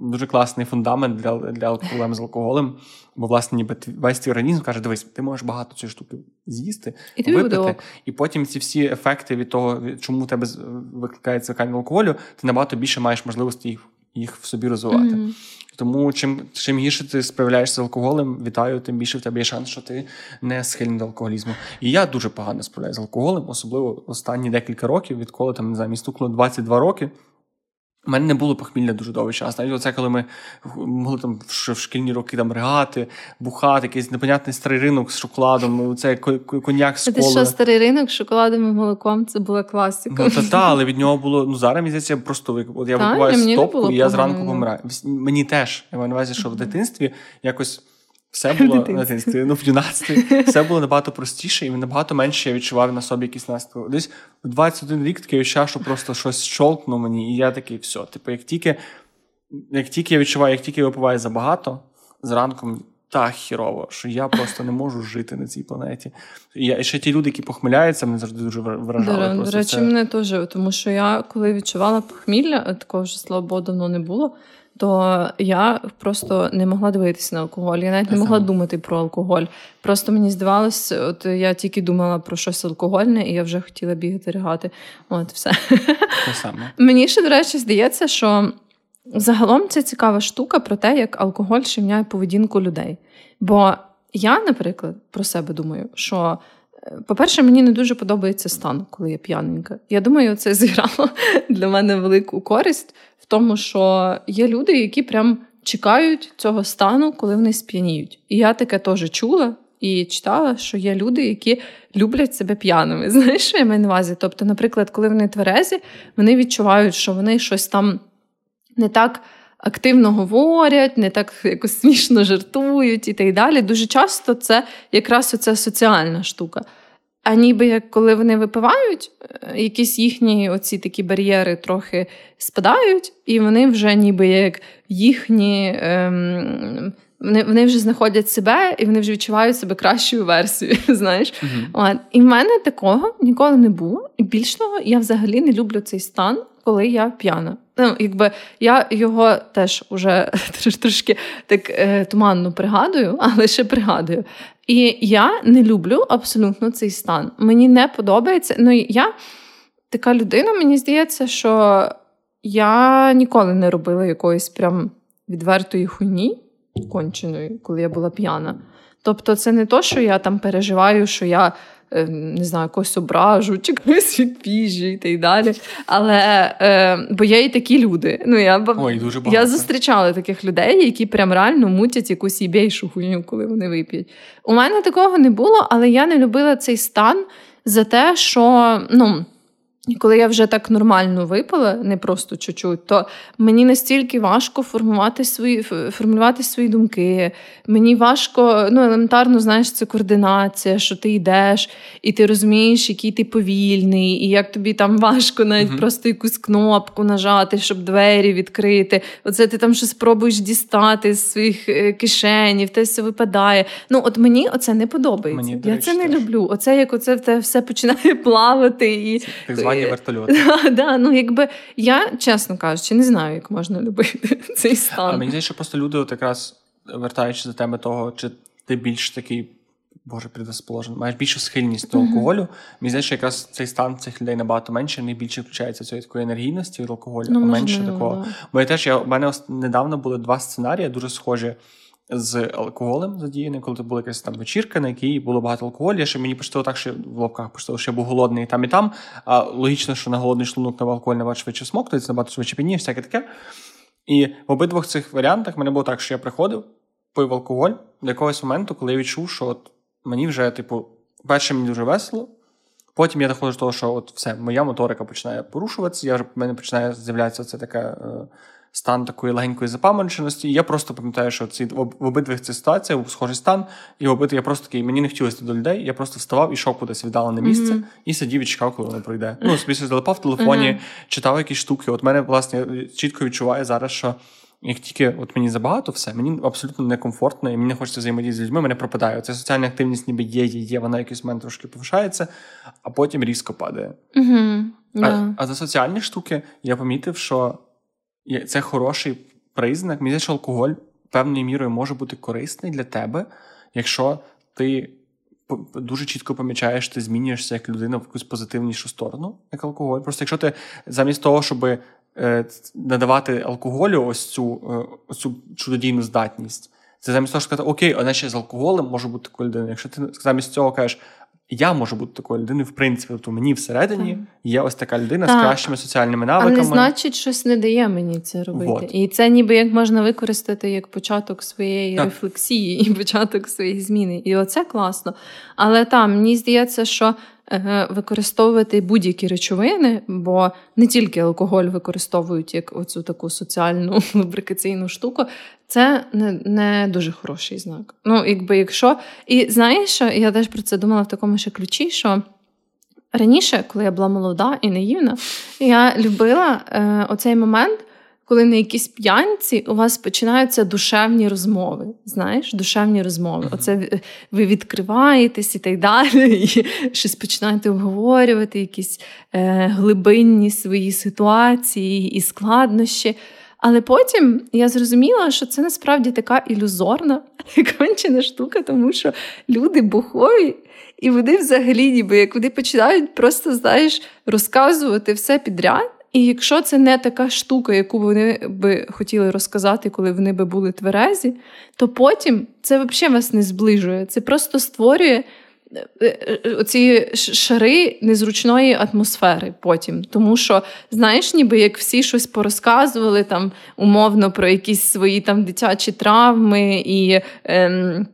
дуже класний фундамент для для проблем з алкоголем. Бо, власне, ніби весь твій організм каже: дивись, ти можеш багато цієї штуки з'їсти,
і випити,
і потім ці всі ефекти від того, чому у тебе викликає звикання алкоголю, ти набагато більше маєш можливості їх їх в собі розвивати. Mm-hmm. Тому чим чим гірше ти справляєшся з алкоголем, вітаю, тим більше в тебе є шанс, що ти не схильний до алкоголізму. І я дуже погано справляюся з алкоголем, особливо останні декілька років, відколи там не знаю, мені стукнуло 22 роки. У мене не було похмілля дуже довгий час. Навіть оце, коли ми могли там в шкільні роки там ригати, бухати, якийсь непонятний старий ринок з шоколадом, ну, це коньяк з колою.
Це що старий ринок з шоколадом і молоком, це була класика.
Ну, та, та, але від нього було, ну зараз мені здається, просто от я випиваю стопку, і я зранку помираю. Мені теж я маю на увазі, що в дитинстві якось. Все було в дитинстві, ну в юнацтві, все було набагато простіше і набагато менше я відчував на собі якісь наслідки. Десь в 21 рік таке відчуття, що просто щось щолкнуло мені, і я такий, все. Типу, як тільки як тільки я відчуваю, як тільки я випиваю забагато, зранку так хірово, що я просто не можу жити на цій планеті. І, я, і ще ті люди, які похмиляються, мене завжди дуже вражали.
До речі, це... мене теж, тому що я коли відчувала похмілля, такого ж слава Богу, давно не було то я просто не могла дивитися на алкоголь. Я навіть не могла думати про алкоголь. Просто мені здавалось, от я тільки думала про щось алкогольне, і я вже хотіла бігати ригати. От все.
Те саме.
Мені ще, до речі, здається, що загалом це цікава штука про те, як алкоголь шивняє поведінку людей. Бо я, наприклад, про себе думаю, що. Е, по-перше, мені не дуже подобається стан, коли я п'яненька. Я думаю, це зіграло для мене велику користь, тому, що є люди, які прям чекають цього стану, коли вони сп'яніють. І я таке теж чула і читала, що є люди, які люблять себе п'яними. Знаєш, що я маю на увазі? Тобто, наприклад, коли вони тверезі, вони відчувають, що вони щось там не так. Активно говорять, не так якось смішно жартують і так далі. Дуже часто це якраз оця соціальна штука. А ніби як коли вони випивають, е, якісь їхні оці такі бар'єри трохи спадають, і вони вже ніби як їхні. Ем, вони вони вже знаходять себе і вони вже відчувають себе кращою версією. знаєш. Uh-huh. І в мене такого ніколи не було. І більш того, я взагалі не люблю цей стан, коли я п'яна. Ну, якби Я його теж уже трошки так е, туманно пригадую, але ще пригадую. І я не люблю абсолютно цей стан. Мені не подобається. Ну, я така людина, мені здається, що я ніколи не робила якоїсь прям відвертої хуйні конченої, коли я була п'яна. Тобто, це не то, що я там переживаю, що я не знаю, когось ображу, чи когось відпіжу і так далі. Але е, бо є і такі люди. Ну, Я
Ой, дуже багато.
я зустрічала таких людей, які прям реально мутять якусь ібейшу хуйню, коли вони вип'ють. У мене такого не було, але я не любила цей стан за те, що ну. І коли я вже так нормально випила, не просто чуть-чуть, то мені настільки важко формувати свої формулювати свої думки. Мені важко, ну елементарно, знаєш, це координація, що ти йдеш, і ти розумієш, який ти повільний, і як тобі там важко навіть mm просто якусь кнопку нажати, щоб двері відкрити. Оце ти там щось спробуєш дістати з своїх е, кишенів, те все випадає. Ну, от мені оце не подобається. Мені, я речі, це не теж. люблю. Оце як оце все починає плавати і.
Так звані
Е,
вертольот.
Да, ну якби я, чесно кажучи, не знаю, як можна любити цей стан.
А мені здається, що просто люди, от якраз вертаючись до теми того, чи ти більш такий. Боже, предосположений, маєш більшу схильність до алкоголю. Mm-hmm. Мені здається, що якраз цей стан цих людей набагато менше, не більше включається цієї такої енергійності від алкоголю, ну, а менше можливо, такого. Да. Бо я теж я у мене недавно були два сценарії, дуже схожі з алкоголем задіяний, коли це була якась там вечірка, на якій було багато алкоголю. Я ще мені почало так, що в лапках почало, що я був голодний там і там. А логічно, що на голодний шлунок на алкоголь набагато швидше смоктується, набагато швидше пініє, всяке таке. І в обидвох цих варіантах мене було так, що я приходив, пив алкоголь до якогось моменту, коли я відчув, що от мені вже, типу, перше, мені дуже весело. Потім я доходжу до того, що от все, моя моторика починає порушуватися, я вже в мене починає з'являтися це таке. Е, стан такої легенької запамороченості. І я просто пам'ятаю, що ці в обидвих цих ситуаціях був схожий стан, і в обидвих я просто такий, мені не хотілося до людей. Я просто вставав і йшов кудись віддалене місце mm-hmm. і сидів і чекав, коли воно пройде. Ну, собі залипав в телефоні, mm-hmm. читав якісь штуки. От мене, власне, чітко відчуваю зараз, що. Як тільки от мені забагато все, мені абсолютно некомфортно, і мені не хочеться взаємодіяти з людьми, мене пропадає. Ця соціальна активність ніби є, є, є, вона якийсь момент трошки повишається, а потім різко падає.
Mm-hmm.
Yeah. А, а за соціальні штуки я помітив, що це хороший признак. Мені що алкоголь певною мірою може бути корисний для тебе, якщо ти дуже чітко помічаєш, ти змінюєшся як людина в якусь позитивнішу сторону, як алкоголь. Просто якщо ти замість того, щоб е, надавати алкоголю ось цю, е, ось цю чудодійну здатність. Це замість того, що сказати, окей, а ще з алкоголем може бути людиною. Якщо ти замість цього кажеш, я можу бути такою людиною, в принципі, тобто мені всередині так. є ось така людина так. з кращими соціальними навиками.
Але значить, щось не дає мені це робити. Вот. І це ніби як можна використати як початок своєї так. рефлексії і початок своєї зміни. І оце класно. Але там мені здається, що Е, використовувати будь-які речовини, бо не тільки алкоголь використовують як оцю таку соціальну лубрикаційну штуку, це не не дуже хороший знак. Ну, якби якщо. І знаєш, я теж про це думала в такому ще ключі, що. Раніше, коли я була молода і наївна, я любила е, оцей момент, коли на якійсь п'янці у вас починаються душевні розмови. Знаєш, душевні розмови. Оце ви відкриваєтесь і так далі, і щось починаєте обговорювати, якісь е, глибинні свої ситуації і складнощі. Але потім я зрозуміла, що це насправді така ілюзорна кончена штука, тому що люди бухові, і вони взагалі, ніби як вони починають просто знаєш, розказувати все підряд. І якщо це не така штука, яку вони би хотіли розказати, коли вони би були тверезі, то потім це взагалі вас не зближує. Це просто створює оці шари незручної атмосфери потім. Тому що, знаєш, ніби як всі щось порозказували там умовно про якісь свої там дитячі травми і. Ем,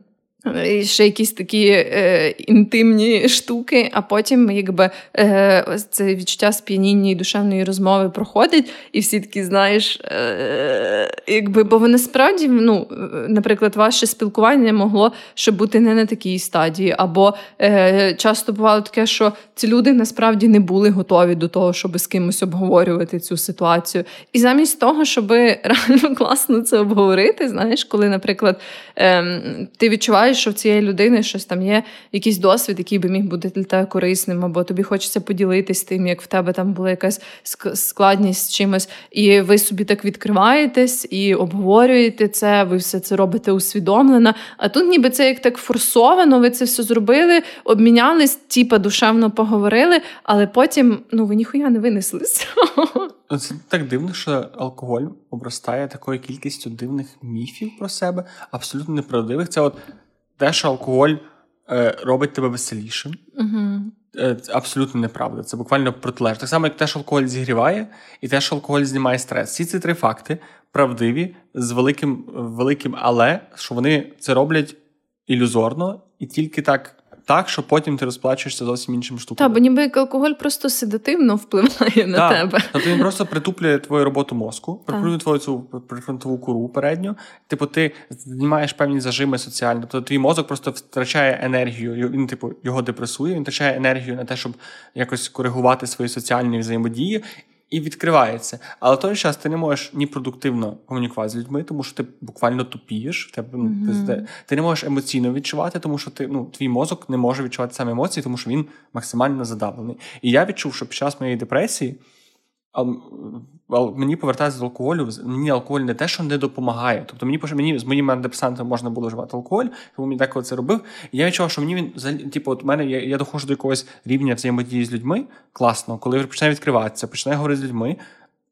і ще якісь такі е, інтимні штуки, а потім якби е, це відчуття сп'яніння і душевної розмови проходить, і всі такі, знаєш, е, якби, бо насправді, ну, наприклад, ваше спілкування могло ще бути не на такій стадії. Або е, часто бувало таке, що ці люди насправді не були готові до того, щоб з кимось обговорювати цю ситуацію. І замість того, щоб реально класно це обговорити, знаєш, коли, наприклад, е, ти відчуваєш відчуваєш, що в цієї людини щось там є, якийсь досвід, який би міг бути для тебе корисним, або тобі хочеться поділитись тим, як в тебе там була якась складність з чимось, і ви собі так відкриваєтесь і обговорюєте це, ви все це робите усвідомлено. А тут, ніби це як так форсовано, ви це все зробили, обмінялись, типа душевно поговорили, але потім ну ви ніхуя не винесли з.
Ну, це так дивно, що алкоголь обростає такою кількістю дивних міфів про себе, абсолютно неправдивих. Це от те, що алкоголь е, робить тебе веселішим.
Угу.
Е, абсолютно неправда. Це буквально протилежно. Так само, як те, що алкоголь зігріває, і те, що алкоголь знімає стрес. Всі ці три факти правдиві з великим великим але, що вони це роблять ілюзорно і тільки так так, що потім ти розплачуєшся зовсім іншим штуками.
Так, бо ніби як алкоголь просто седативно впливає на
так.
тебе.
Тобто він просто притуплює твою роботу мозку, притуплює твою цю прифронтову куру передню. Типу, ти знімаєш певні зажими соціальні. Тобто твій мозок просто втрачає енергію. Він, типу, його депресує, він втрачає енергію на те, щоб якось коригувати свої соціальні взаємодії і відкривається. Але в той час ти не можеш ні продуктивно комунікувати з людьми, тому що ти буквально тупієш. Тебе mm-hmm. ти, ти не можеш емоційно відчувати, тому що ти ну твій мозок не може відчувати саме емоції, тому що він максимально задавлений. І я відчув, що під час моєї депресії мені повертатися з алкоголю, мені алкоголь не те, що не допомагає. Тобто мені мені з моїм антидепресантом можна було вживати алкоголь, тому мені деколи це робив. І я відчував, що мені він типу, от мене я, я доходжу до якогось рівня взаємодії з людьми класно, коли починаю відкриватися, починаю говорити з людьми.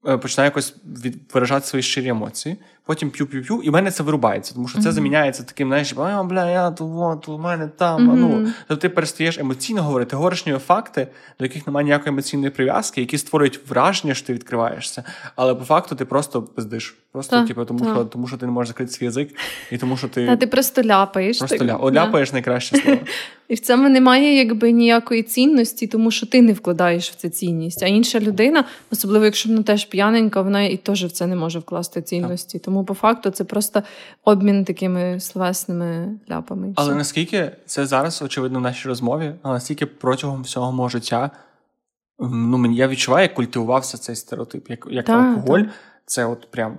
Е, починаю якось від, виражати свої щирі емоції, потім п'ю-п'ю-п'ю, і в мене це вирубається, тому що це mm-hmm. заміняється таким, знаєш, а, бля, я тут, от, у мене там. Mm-hmm. ну. Тобто ти перестаєш емоційно говорити, ти говориш ніби факти, до яких немає ніякої емоційної прив'язки, які створюють враження, що ти відкриваєшся. Але по факту ти просто пиздиш. Просто та, типу, тому, та. що тому що ти не можеш закрити свій язик, і тому що ти
Та ти просто ляпаєш.
Просто так, ля... О, ляпаєш найкраще слово.
І в цьому немає якби ніякої цінності, тому що ти не вкладаєш в це цінність. А інша людина, особливо якщо вона теж п'яненька, вона і теж в це не може вкласти цінності. Тому по факту це просто обмін такими словесними ляпами.
Але наскільки це зараз очевидно в нашій розмові, але наскільки протягом всього мого життя ну мені я відчуваю, як культивувався цей стереотип, як як так, алкоголь, так. це от прям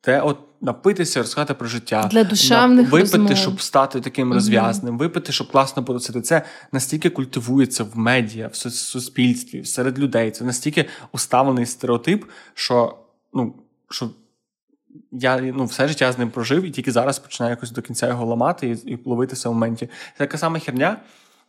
те, от напитися, розказати про життя,
для душевних
випити,
розмов.
щоб стати таким розв'язним, випити, щоб класно подосити. Це настільки культивується в медіа, в суспільстві, серед людей. Це настільки уставлений стереотип, що ну що. Я ну, все життя з ним прожив і тільки зараз починаю якось до кінця його ламати і і ловитися в моменті. Це така сама херня,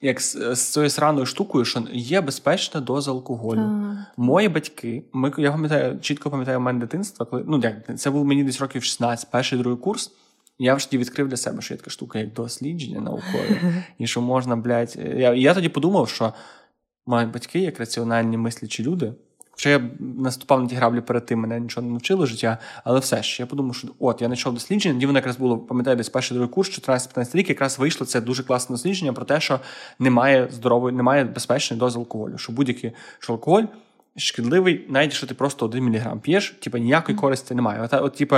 як з, з цією сраною штукою, що є безпечна доза алкоголю. А. Мої батьки, ми я пам'ятаю, чітко пам'ятаю мене дитинство, коли ну як це був мені десь років 16, перший другий курс. Я вже тоді відкрив для себе, що є така штука, як дослідження наукові, і що можна, блядь, я я тоді подумав, що мої батьки, як раціональні мислячі люди, Хоча я наступав на ті граблі перед тим, мене нічого не навчило життя, але все ж я подумав, що от я знайшов дослідження, тоді воно якраз було, пам'ятаю, десь перший другий курс, 14-15 рік, якраз вийшло це дуже класне дослідження про те, що немає здорової, немає безпечної дози алкоголю. Що будь-який що алкоголь шкідливий, навіть що ти просто один міліграм п'єш, типу ніякої користі немає. От, от, типу,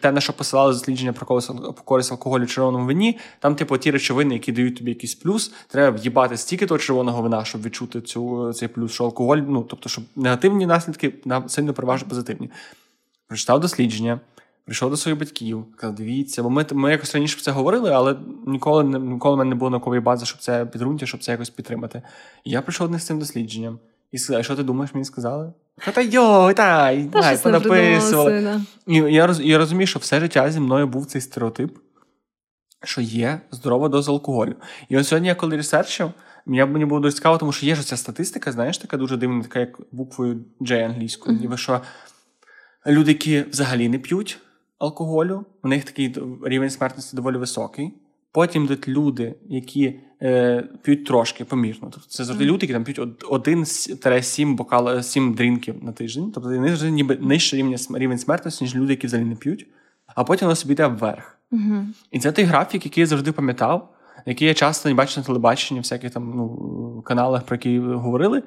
те, на що посилали дослідження про користь, алкоголю в червоному вині, там, типу, ті речовини, які дають тобі якийсь плюс, треба в'їбати стільки того червоного вина, щоб відчути цю, цей плюс, що алкоголь, ну тобто, щоб негативні наслідки сильно переважно позитивні. Прочитав дослідження. Прийшов до своїх батьків, казав, дивіться, бо ми ми якось раніше про це говорили, але ніколи ніколи в мене не було наукової бази, щоб це підґрунтя, щоб це якось підтримати. І я прийшов з цим дослідженням. І сказали, що ти думаєш, мені сказали? Та та йой, та, дай, понаписували. І я роз, я розумію, що все життя зі мною був цей стереотип, що є здорова доза алкоголю. І от сьогодні, я коли ресерчив, мені було дуже цікаво, тому що є ж ця статистика, знаєш, така дуже дивна, така як буквою J англійською. Mm-hmm. що люди, які взагалі не п'ють алкоголю, у них такий рівень смертності доволі високий. Потім йдуть люди, які е, п'ють трошки помірно. Тобто це завжди люди, які там п'ють 1-7 бокал, 7 дрінків на тиждень. Тобто вони завжди ніби нижче рівень, рівень смертності, ніж люди, які взагалі не п'ють. А потім воно собі йде вверх.
uh
І це той графік, який я завжди пам'ятав, який я часто не бачив на телебаченні, всяких там ну, каналах, про які говорили.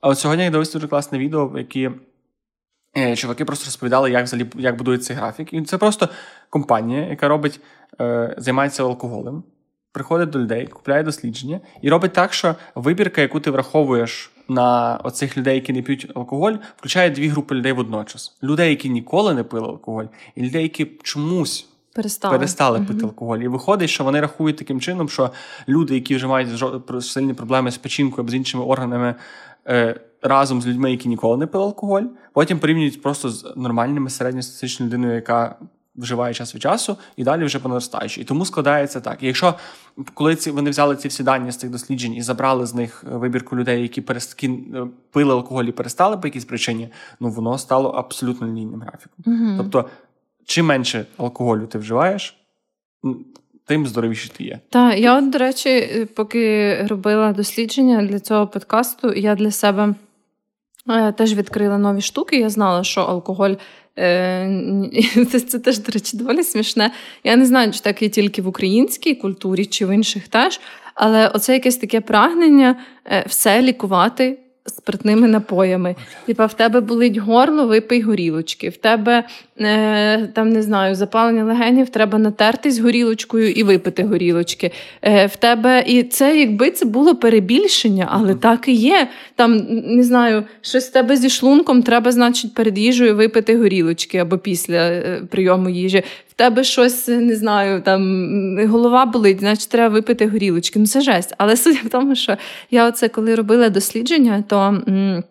А от сьогодні я дивився дуже класне відео, в які е, чуваки просто розповідали, як взагалі як будується цей графік. І це просто компанія, яка робить е, займається алкоголем, приходить до людей, купляє дослідження і робить так, що вибірка, яку ти враховуєш на оцих людей, які не п'ють алкоголь, включає дві групи людей водночас: людей, які ніколи не пили алкоголь, і людей, які чомусь
перестали,
перестали пити угу. алкоголь. І виходить, що вони рахують таким чином, що люди, які вже мають сильні проблеми з печінкою або з іншими органами. Е, разом з людьми, які ніколи не пили алкоголь, потім порівнюють просто з нормальними середньостатичною людиною, яка вживає час від часу, і далі вже по наростаючій. І тому складається так. І якщо коли ці вони взяли ці всі дані з цих досліджень і забрали з них е, вибірку людей, які перест... Е, пили алкоголь і перестали по якійсь причині, ну воно стало абсолютно лінійним графіком.
Угу.
Тобто, чим менше алкоголю ти вживаєш, тим здоровіше ти є.
Так, я, до речі, поки робила дослідження для цього подкасту, я для себе е, теж відкрила нові штуки. Я знала, що алкоголь. Е, це, це теж, до речі, доволі смішне. Я не знаю, чи так є тільки в українській культурі, чи в інших теж. Але оце якесь таке прагнення е, все лікувати спиртними напоями. Типа, в тебе болить горло, випий горілочки. В тебе е, там не знаю, запалення легенів, треба натертись горілочкою і випити горілочки. Е, В тебе і це, якби це було перебільшення, але так і є. Там не знаю, щось в тебе зі шлунком, треба, значить, перед їжею випити горілочки або після е, прийому їжі. В тебе щось не знаю, там голова болить, значить треба випити горілочки. Ну це жесть. Але суть в тому, що я оце коли робила дослідження, то.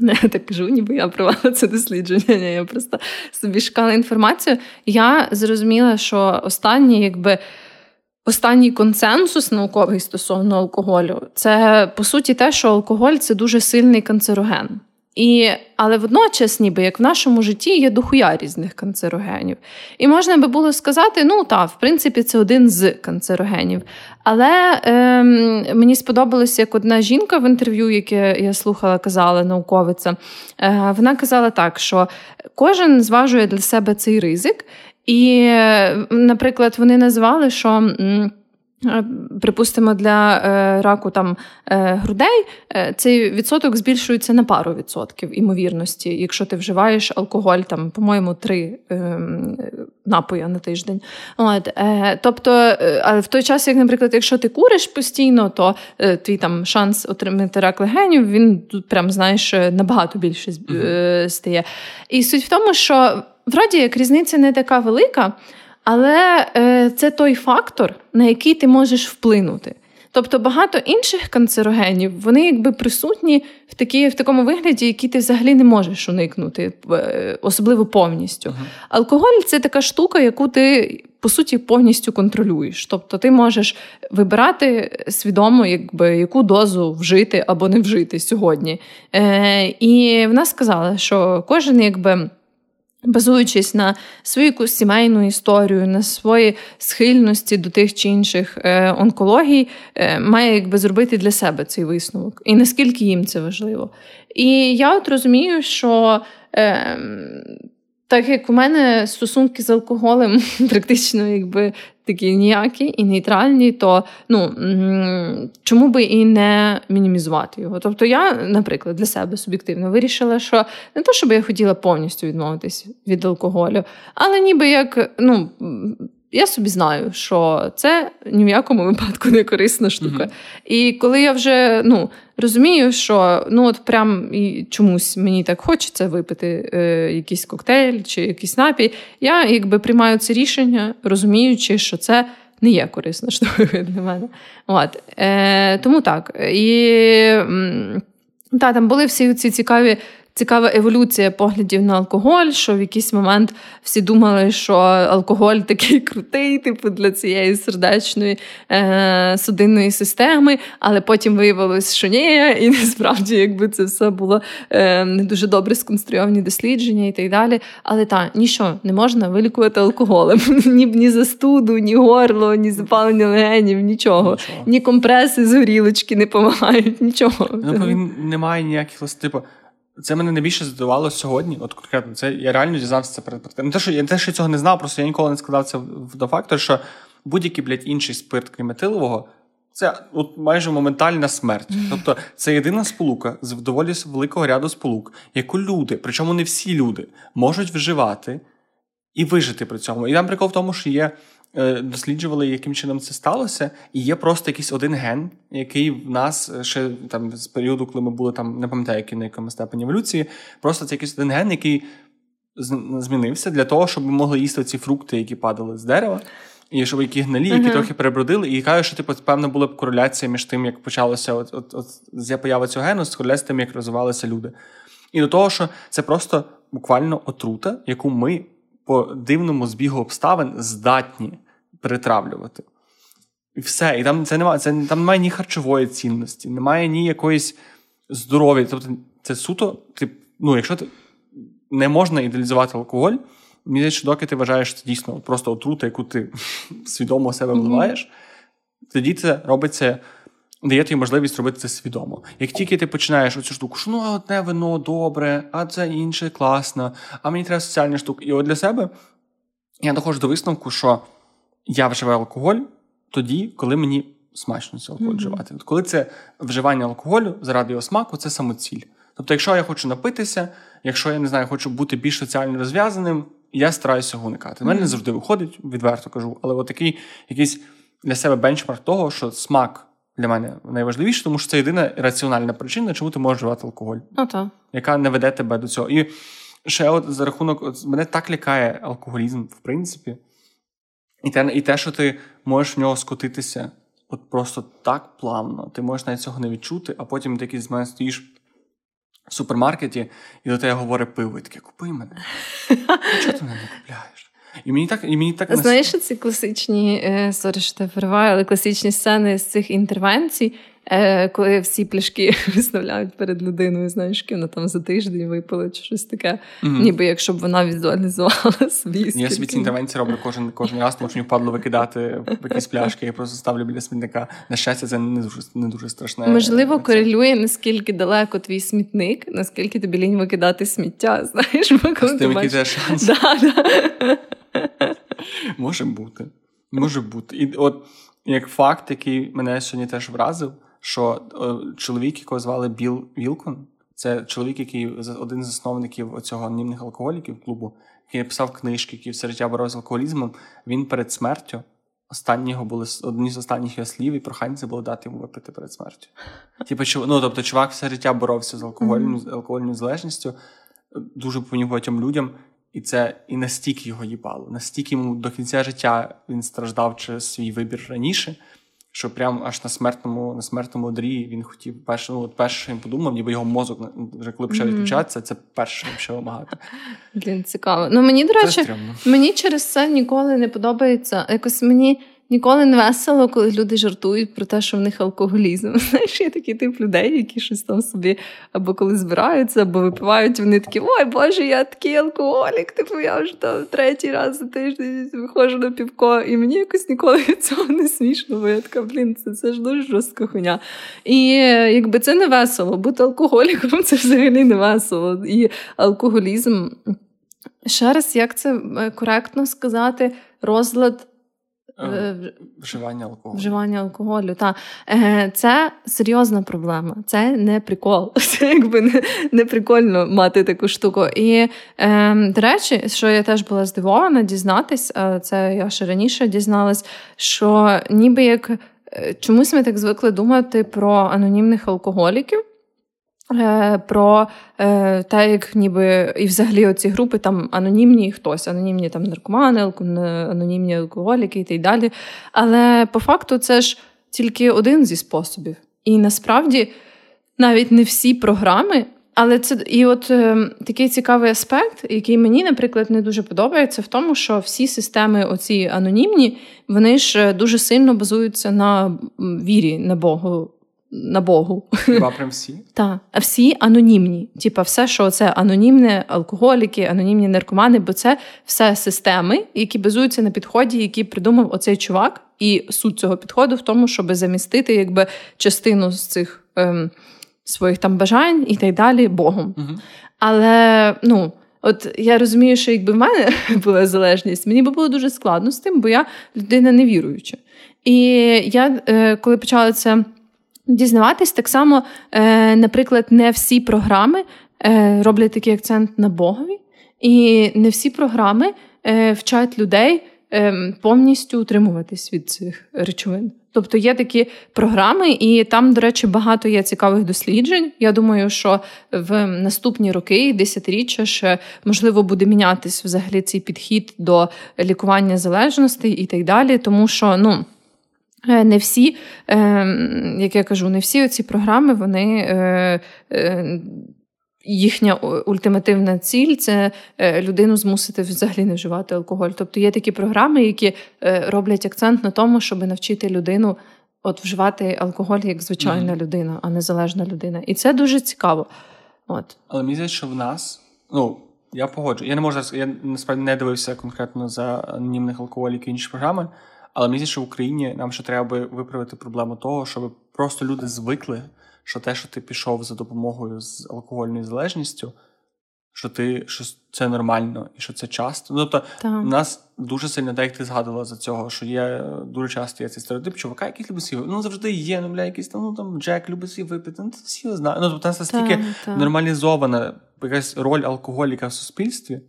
Я так кажу, ніби я провела це дослідження. Я просто собі шукала інформацію. Я зрозуміла, що останній, якби. Останній консенсус науковий стосовно алкоголю це по суті те, що алкоголь це дуже сильний канцероген. І, Але водночас, ніби як в нашому житті є дохуя різних канцерогенів. І можна би було сказати, ну так, в принципі, це один з канцерогенів. Але е, мені сподобалося, як одна жінка в інтерв'ю, яке я слухала, казала науковиця, е, вона казала так, що кожен зважує для себе цей ризик. І, наприклад, вони назвали, що. Е, припустимо, для е, раку там е, грудей цей відсоток збільшується на пару відсотків імовірності, якщо ти вживаєш алкоголь, там, по-моєму, три напої на тиждень. От, Тобто, але в той час, як, наприклад, якщо ти куриш постійно, то твій там шанс отримати рак легенів, він тут прям знаєш набагато більше стає. І суть в тому, що вроді як різниця не така велика. Але е, це той фактор, на який ти можеш вплинути. Тобто багато інших канцерогенів, вони якби присутні в такі, в такому вигляді, який ти взагалі не можеш уникнути, е, особливо повністю. Uh-huh. Алкоголь це така штука, яку ти по суті повністю контролюєш. Тобто ти можеш вибирати свідомо, якби яку дозу вжити або не вжити сьогодні. Е, І вона сказала, що кожен якби. Базуючись на свою якусь сімейну історію, на свої схильності до тих чи інших е, онкологій, е, має якби зробити для себе цей висновок, і наскільки їм це важливо. І я от розумію, що е, так як у мене стосунки з алкоголем практично якби такі ніякі і нейтральні, то ну чому би і не мінімізувати його? Тобто, я, наприклад, для себе суб'єктивно вирішила, що не то, щоб я хотіла повністю відмовитись від алкоголю, але ніби як ну я собі знаю, що це ні в якому випадку не корисна штука. Mm-hmm. І коли я вже ну, розумію, що ну от прям і чомусь мені так хочеться випити е, якийсь коктейль чи якийсь напій, я якби приймаю це рішення, розуміючи, що це. Не є корисна штука для мене. От. Е, Тому так. І та, там були всі ці цікаві цікава еволюція поглядів на алкоголь, що в якийсь момент всі думали, що алкоголь такий крутий, типу для цієї сердечної е, судинної системи, але потім виявилось, що ні, і насправді, якби це все було е, не дуже добре сконструйовані дослідження і так далі. Але так, нічого не можна вилікувати алкоголем. Ні ні застуду, ні горло, ні запалення легенів, нічого. нічого. Ні компреси з горілочки не допомагають, нічого.
Ну, він не має ніяких типу, це мене найбільше здивувало сьогодні. От конкретно, це я реально дізнався це перед Не те, що я те, що цього не знав, просто я ніколи не складав це до факту, що будь-який блядь, інший спирт, крім етилового, це от майже моментальна смерть. Тобто це єдина сполука з доволі великого ряду сполук, яку люди, причому не всі люди, можуть вживати і вижити при цьому. І там прикол в тому, що є досліджували, яким чином це сталося, і є просто якийсь один ген, який в нас ще там з періоду, коли ми були там, не пам'ятаю, який на якому степені еволюції, просто це якийсь один ген, який змінився для того, щоб ми могли їсти ці фрукти, які падали з дерева. І щоб які гнилі, які uh-huh. трохи перебродили, і кажуть, що типу, певно була б кореляція між тим, як почалося от, от, от, з поява цього гену, з кореляцією тим, як розвивалися люди. І до того, що це просто буквально отрута, яку ми по дивному збігу обставин здатні перетравлювати. І все. І там це немає, це, там немає ні харчової цінності, немає ні якоїсь здоров'я. Тобто, це суто, ти, ну, якщо ти не можна ідеалізувати алкоголь, мені здається, доки ти вважаєш це дійсно просто отрута, яку ти свідомо себе вливаєш, mm-hmm. тоді це робиться. Дає тобі можливість робити це свідомо. Як тільки ти починаєш оцю штуку, що ну а одне вино добре, а це інше класно, а мені треба соціальні штуки. І от для себе я доходжу до висновку, що я вживаю алкоголь тоді, коли мені смачно цей алкоголь mm-hmm. вживати. От коли це вживання алкоголю заради його смаку, це самоціль. Тобто, якщо я хочу напитися, якщо я не знаю, хочу бути більш соціально розв'язаним, я стараюся його уникати. У мене не завжди виходить, відверто кажу, але от такий якийсь для себе бенчмарк того, що смак для мене найважливіше, тому що це єдина раціональна причина, чому ти можеш вживати алкоголь,
ну, та.
яка не веде тебе до цього. І ще от за рахунок, от мене так лякає алкоголізм, в принципі, і те, і те, що ти можеш в нього скотитися от просто так плавно, ти можеш навіть цього не відчути, а потім ти якийсь з мене стоїш в супермаркеті, і до тебе говорить пиво, і таке купи мене. Чого ти мене не купляєш? І мені так і мені так
знаєш, ці класичні е, sorry, що те але класичні сцени з цих інтервенцій, Е, коли всі пляшки виставляють перед людиною, знаєш, вона там за тиждень випила чи щось таке, mm-hmm. ніби якщо б вона візуалізувала собі.
Я собі ці інтервенції роблю кожен кожен раз, тому що мені впадло викидати якісь пляшки, я просто ставлю біля смітника. На щастя, це не дуже не дуже страшне.
Можливо, корелює наскільки далеко твій смітник, наскільки тобі лінь викидати сміття. Знаєш, бо коли
З тим, який шанс.
Да, да.
Може бути. Може бути. І от як факт, який мене сьогодні теж вразив що е, чоловік, якого звали Біл Вілкон, це чоловік, який один з засновників цього анонімних алкоголіків клубу, який написав книжки, який все життя боровся з алкоголізмом. Він перед смертю. Останні його були одні з останніх його слів, і прохання це було дати йому випити перед смертю. Типу, ну, тобто, чувак все життя боровся з алкогольною mm-hmm. алкогольною залежністю, дуже багатьом людям, і це і настільки його їбало, настільки йому до кінця життя він страждав через свій вибір раніше, що прям аж на смертному на смертному дрі він хотів перше, ну, от перше, що він подумав, ніби його мозок вже коли почав відключатися, це перше, що вимагати.
Блін, цікаво. Ну мені, до речі, мені через це ніколи не подобається. Якось мені Ніколи не весело, коли люди жартують про те, що в них алкоголізм. Знаєш, є такий тип людей, які щось там собі або коли збираються, або випивають, вони такі, ой Боже, я такий алкоголік, типу я вже там третій раз за тиждень виходжу на півко, і мені якось ніколи цього не смішно, бо я така, блін, це, це ж дуже жорстка хуйня. І якби це не весело, бути алкоголіком це взагалі не весело. І алкоголізм. Ще раз, як це е, коректно сказати, розлад.
Е, вживання алкоголю.
Вживання алкоголю, так. Е, це серйозна проблема. Це не прикол. Це якби не, не прикольно мати таку штуку. І, е, до речі, що я теж була здивована, дізнатись, це я ще раніше дізналась, що ніби як чомусь ми так звикли думати про анонімних алкоголіків. Е, про е, те, як ніби і взагалі оці групи там анонімні хтось, анонімні там наркомани, анонімні алкоголіки і далі. Але по факту це ж тільки один зі способів. І насправді навіть не всі програми. Але це і от е, такий цікавий аспект, який мені, наприклад, не дуже подобається, в тому, що всі системи, оці анонімні, вони ж дуже сильно базуються на вірі на Богу на Богу.
Хіба прям всі?
Так, а всі анонімні. Типа, все, що це анонімне, алкоголіки, анонімні наркомани, бо це все системи, які базуються на підході, які придумав оцей чувак. І суть цього підходу в тому, щоб замістити якби частину з цих ем, своїх там бажань і так далі Богом. Угу. Але ну. От я розумію, що якби в мене була залежність, мені би було дуже складно з тим, бо я людина невіруюча. І я, е, коли почала це дізнаватись. Так само, е, наприклад, не всі програми е, роблять такий акцент на Богові, і не всі програми е, вчать людей ем, повністю утримуватись від цих речовин. Тобто є такі програми, і там, до речі, багато є цікавих досліджень. Я думаю, що в наступні роки, десятиріччя, ще можливо буде мінятись взагалі цей підхід до лікування залежностей і так далі, тому що ну. Е, не всі, ем, як я кажу, не всі ці програми, вони е, е, їхня ультимативна ціль це людину змусити взагалі не вживати алкоголь. Тобто є такі програми, які роблять акцент на тому, щоб навчити людину от вживати алкоголь як звичайна mm-hmm. людина, а не залежна людина. І це дуже цікаво. От.
Але мені здається, що в нас, ну. Я погоджу. Я не можу я насправді не дивився конкретно за анонімних алкоголіків і інші програми. Але мені що в Україні нам ще треба виправити проблему того, щоб просто люди звикли, що те, що ти пішов за допомогою з алкогольною залежністю, що ти що це нормально і що це часто. Ну, тобто в нас дуже сильно, так як ти згадувала за цього, що є дуже часто є цей стереотип, чувака, який любить свій Ну завжди є, ну бля, якийсь там ну там Джек любить свій випити. Ну, всі знають. Ну, тобто настільки нормалізована якась роль алкоголіка в суспільстві,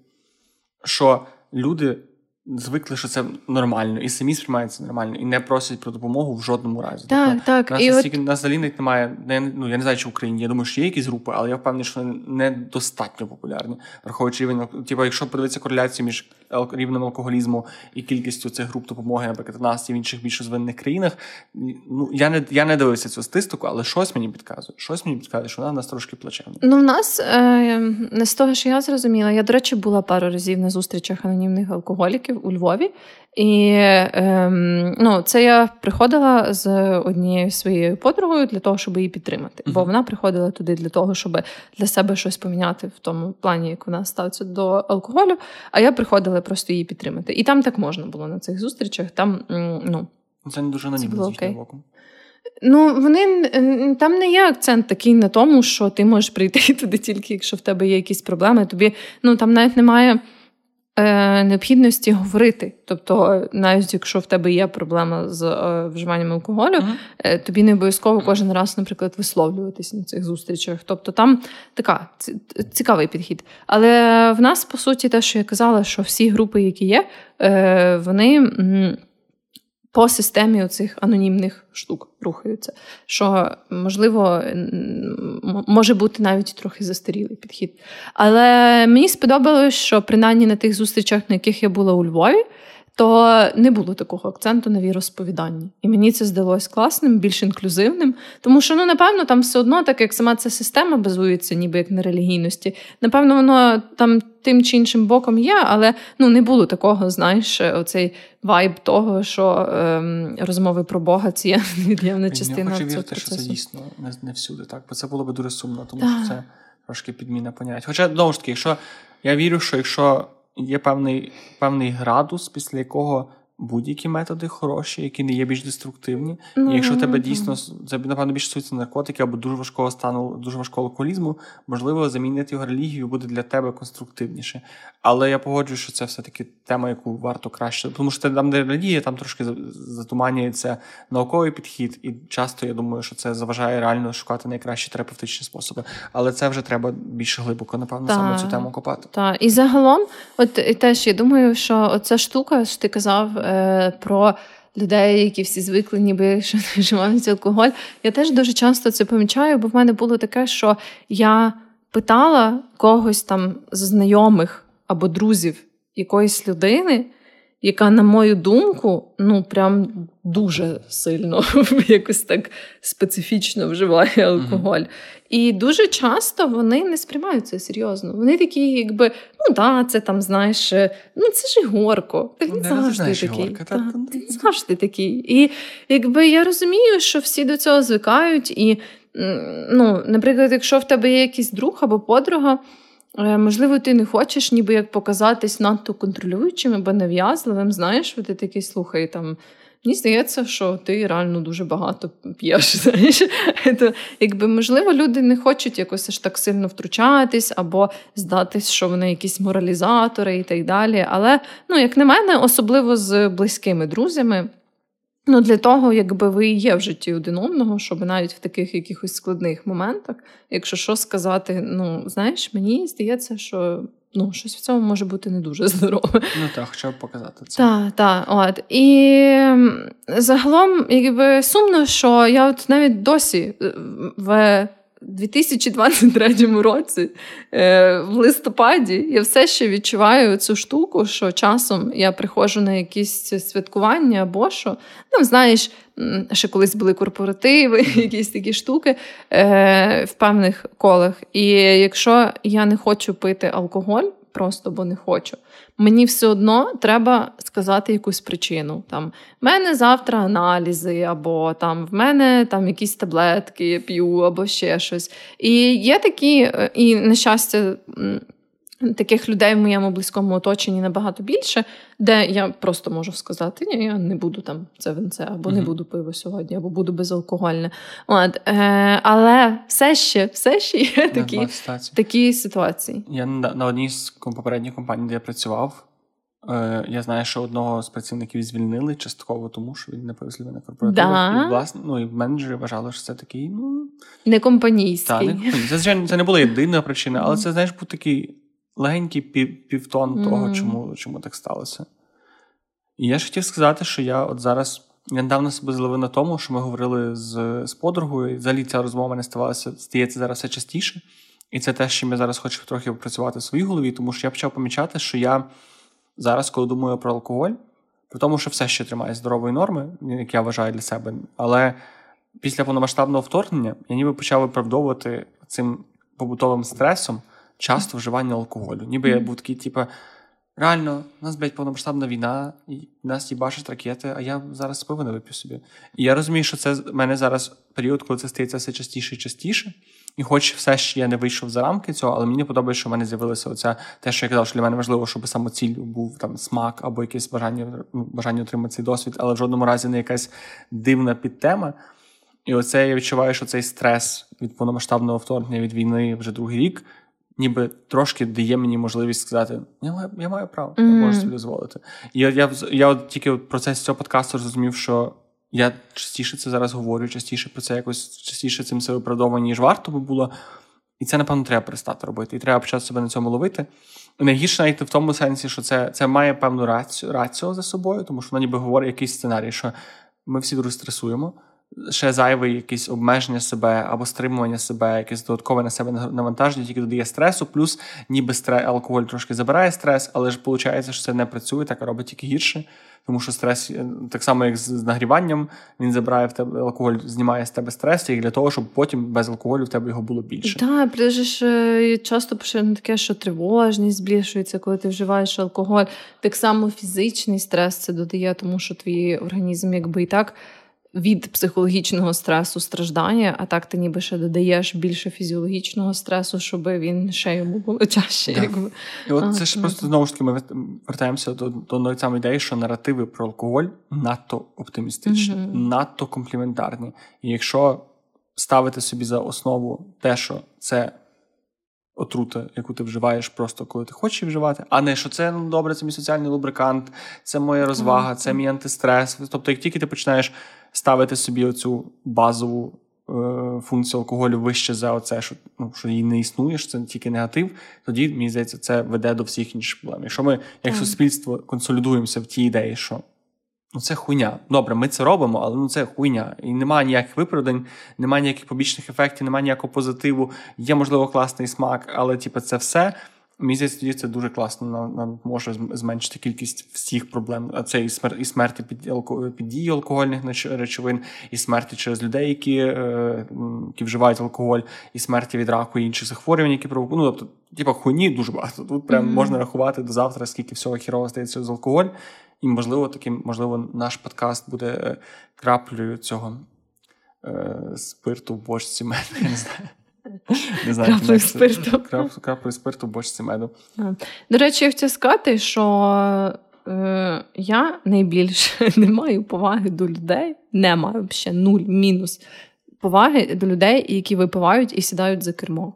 що люди звикли, що це нормально, і самі сприймаються нормально, і не просять про допомогу в жодному разі.
Так, тобто, так.
Нас і настільки от... нас взагалі немає. Не, ну я не знаю, чи в Україні. Я думаю, що є якісь групи, але я впевнений, що вони недостатньо популярні, враховуючи рівень. Типу, якщо подивитися кореляцію між рівнем алкоголізму і кількістю цих груп допомоги, наприклад, в нас і в інших більш розвинених країнах. Ну я не я не дивився цю статистику, але щось мені підказує. Щось мені підказує, що вона в нас трошки плачевна.
Ну в нас е, не з того, що я зрозуміла. Я, до речі, була пару разів на зустрічах анонімних алкоголіків у Львові. І ем, ну, це я приходила з однією своєю подругою для того, щоб її підтримати. Бо вона приходила туди для того, щоб для себе щось поміняти в тому плані, як вона ставиться до алкоголю. А я приходила просто її підтримати. І там так можна було на цих зустрічах. Там ну
це не дуже анонімно з боку.
Ну, вони там не є акцент такий на тому, що ти можеш прийти туди тільки, якщо в тебе є якісь проблеми. Тобі ну там навіть немає. Е, необхідності говорити. Тобто, навіть якщо в тебе є проблема з е, вживанням алкоголю, uh-huh. тобі не обов'язково кожен раз, наприклад, висловлюватись на цих зустрічах. Тобто там така цікавий підхід. Але в нас, по суті, те, що я казала, що всі групи, які є, вони по системі оцих анонімних штук рухаються. Що, можливо, може бути навіть трохи застарілий підхід. Але мені сподобалось, що принаймні на тих зустрічах, на яких я була у Львові, то не було такого акценту на віросповіданні. І мені це здалось класним, більш інклюзивним. Тому що, ну, напевно, там все одно, так як сама ця система базується, ніби як на релігійності, напевно, воно там тим чи іншим боком є, але ну, не було такого, знаєш, оцей вайб того, що ем, розмови про Бога це є невід'ємна частина.
Я хочу вірити, що це дійсно не, не всюди, так? Бо це було б дуже сумно, тому так. що це трошки підміна понять. Хоча, знову ж таки, якщо я вірю, що якщо є певний певний градус, після якого будь-які методи хороші, які не є більш деструктивні. Mm-hmm. І якщо тебе дійсно це напевно більше стосується наркотики або дуже важкого стану, дуже важкого алкоголізму, можливо, замінити його релігію буде для тебе конструктивніше. Але я погоджую, що це все-таки тема, яку варто краще, тому що там, де релігія, там трошки затуманюється науковий підхід, і часто я думаю, що це заважає реально шукати найкращі терапевтичні способи. Але це вже треба більш глибоко, напевно, та, саме цю тему копати.
Так, і загалом, от і теж я думаю, що оця штука, що ти казав. Е, про людей, які всі звикли, ніби що вживають алкоголь. Я теж дуже часто це помічаю, бо в мене було таке, що я питала когось там з знайомих або друзів якоїсь людини яка, на мою думку, ну прям дуже сильно якось так специфічно вживає алкоголь. І дуже часто вони не сприймають це серйозно. Вони такі, якби, ну да, це там, знаєш, ну це ж Ігорко. Він завжди такий. Та, та, завжди такий. І якби я розумію, що всі до цього звикають. І, ну, наприклад, якщо в тебе є якийсь друг або подруга. Е, можливо, ти не хочеш ніби як показатись надто контролюючим або нав'язливим. Знаєш, ти такий слухай там. Мені здається, що ти реально дуже багато п'єш. знаєш. То, якби, Можливо, люди не хочуть якось аж так сильно втручатись, або здатись, що вони якісь моралізатори і так далі. Але, ну, як на мене, особливо з близькими друзями, Ну, для того, якби ви є в житті один одного, щоб навіть в таких якихось складних моментах, якщо що сказати, ну знаєш, мені здається, що ну, щось в цьому може бути не дуже здорове.
Ну так, хоча б показати це.
Так, так. От. І загалом, якби сумно, що я от навіть досі е, в 2023 році, е, в листопаді, я все ще відчуваю цю штуку, що часом я приходжу на якісь святкування або що. Там, знаєш, ще колись були корпоративи, якісь такі штуки е, в певних колах. І якщо я не хочу пити алкоголь, просто бо не хочу. Мені все одно треба сказати якусь причину. Там в мене завтра аналізи, або там в мене там якісь таблетки я п'ю, або ще щось. І є такі, е, і на щастя. Таких людей в моєму близькому оточенні набагато більше, де я просто можу сказати, ні, я не буду там це винце, або mm-hmm. не буду пиво сьогодні, або буду безалкогольне. От, е, Але все ще все ще є такі такі ситуації.
Я на, на одній з попередніх компаній, де я працював, е, я знаю, що одного з працівників звільнили частково, тому що він не пив на корпоративах. Да? І власне, ну, і менеджери вважали, що це такий. ну...
Не компанійський.
Та, не компанійський. Це, це не була єдина причина, але це, знаєш, був такий легенький пів, півтон mm. того, чому чому так сталося. І я ж хотів сказати, що я от зараз я недавно себе зловив на тому, що ми говорили з з подругою, і взагалі ця розмова не ставалася, стається зараз все частіше. І це те, що я зараз хочу трохи працювати в своїй голові, тому що я почав помічати, що я зараз, коли думаю про алкоголь, при тому, що все ще тримає здорової норми, як я вважаю для себе, але після повномасштабного вторгнення я ніби почав виправдовувати цим побутовим стресом часто вживання алкоголю. Ніби я був такий, типу, реально, у нас, блядь, повномасштабна війна, і нас їбашать ракети, а я зараз пиво не вип'ю собі. І я розумію, що це в мене зараз період, коли це стається все частіше і частіше. І хоч все ще я не вийшов за рамки цього, але мені подобається, що в мене з'явилося оця те, що я казав, що для мене важливо, щоб самоціль був там смак або якесь бажання ну, бажання отримати цей досвід, але в жодному разі не якась дивна підтема. І оце я відчуваю, що цей стрес від повномасштабного вторгнення від війни вже другий рік ніби трошки дає мені можливість сказати: я маю я маю право, я можу собі дозволити. І я я, я от тільки в процесі цього подкасту зрозумів, що я частіше це зараз говорю, частіше про це якось частіше цим себе виправдовую, ніж варто би було. І це, напевно, треба перестати робити. І треба почати себе на цьому ловити. І найгірше навіть в тому сенсі, що це це має певну рацію, рацію за собою, тому що вона ніби говорить якийсь сценарій, що ми всі дуже стресуємо ще зайве якесь обмеження себе або стримування себе, якесь додаткове на себе навантаження, тільки додає стресу, плюс ніби стрес, алкоголь трошки забирає стрес, але ж виходить, що це не працює, так робить тільки гірше. Тому що стрес, е, так само, як з нагріванням, він забирає в тебе алкоголь, знімає з тебе стрес, і для того, щоб потім без алкоголю в тебе його було більше.
Так, ж е, часто поширено таке, що тривожність збільшується, коли ти вживаєш алкоголь. Так само фізичний стрес це додає, тому що твій організм, якби і так від психологічного стресу страждання, а так ти ніби ще додаєш більше фізіологічного стресу, щоб він ще йому було чаще.
Да.
Якби.
І от це ж просто знову ж таки ми вертаємося до до самої ідеї, що наративи про алкоголь надто оптимістичні, mm-hmm. надто компліментарні. І якщо ставити собі за основу те, що це. Отрута, яку ти вживаєш просто коли ти хочеш вживати, а не що це ну добре, це мій соціальний лубрикант, це моя розвага, це мій антистрес. Тобто, як тільки ти починаєш ставити собі оцю базову е, функцію алкоголю вище за оце, що ну, що її не існує, що це тільки негатив, тоді, мені здається, це веде до всіх інших проблем. Якщо ми, як суспільство, консолідуємося в тій ідеї, що ну це хуйня. Добре, ми це робимо, але ну це хуйня. І немає ніяких виправдань, немає ніяких побічних ефектів, немає ніякого позитиву. Є, можливо, класний смак, але типу, це все. Мені здається, тоді це дуже класно. Нам, нам може зменшити кількість всіх проблем. А це і смер і смерті під під дією алкогольних речовин, і смерті через людей, які е, які вживають алкоголь, і смерті від раку і інших захворювань, які провокують. Ну, тобто, типа хуйні дуже багато. Тут прям mm-hmm. можна рахувати до завтра, скільки всього хірово стається з алкоголь. І можливо, таким, можливо, наш подкаст буде е, краплею цього е, спирту в бочці мене. Не знаю.
Не знаю, Краплею спирту.
Краплею спирту в бочці меду.
До речі, я хотіла сказати, що е, я найбільше не маю поваги до людей, не маю ще нуль, мінус поваги до людей, які випивають і сідають за кермо.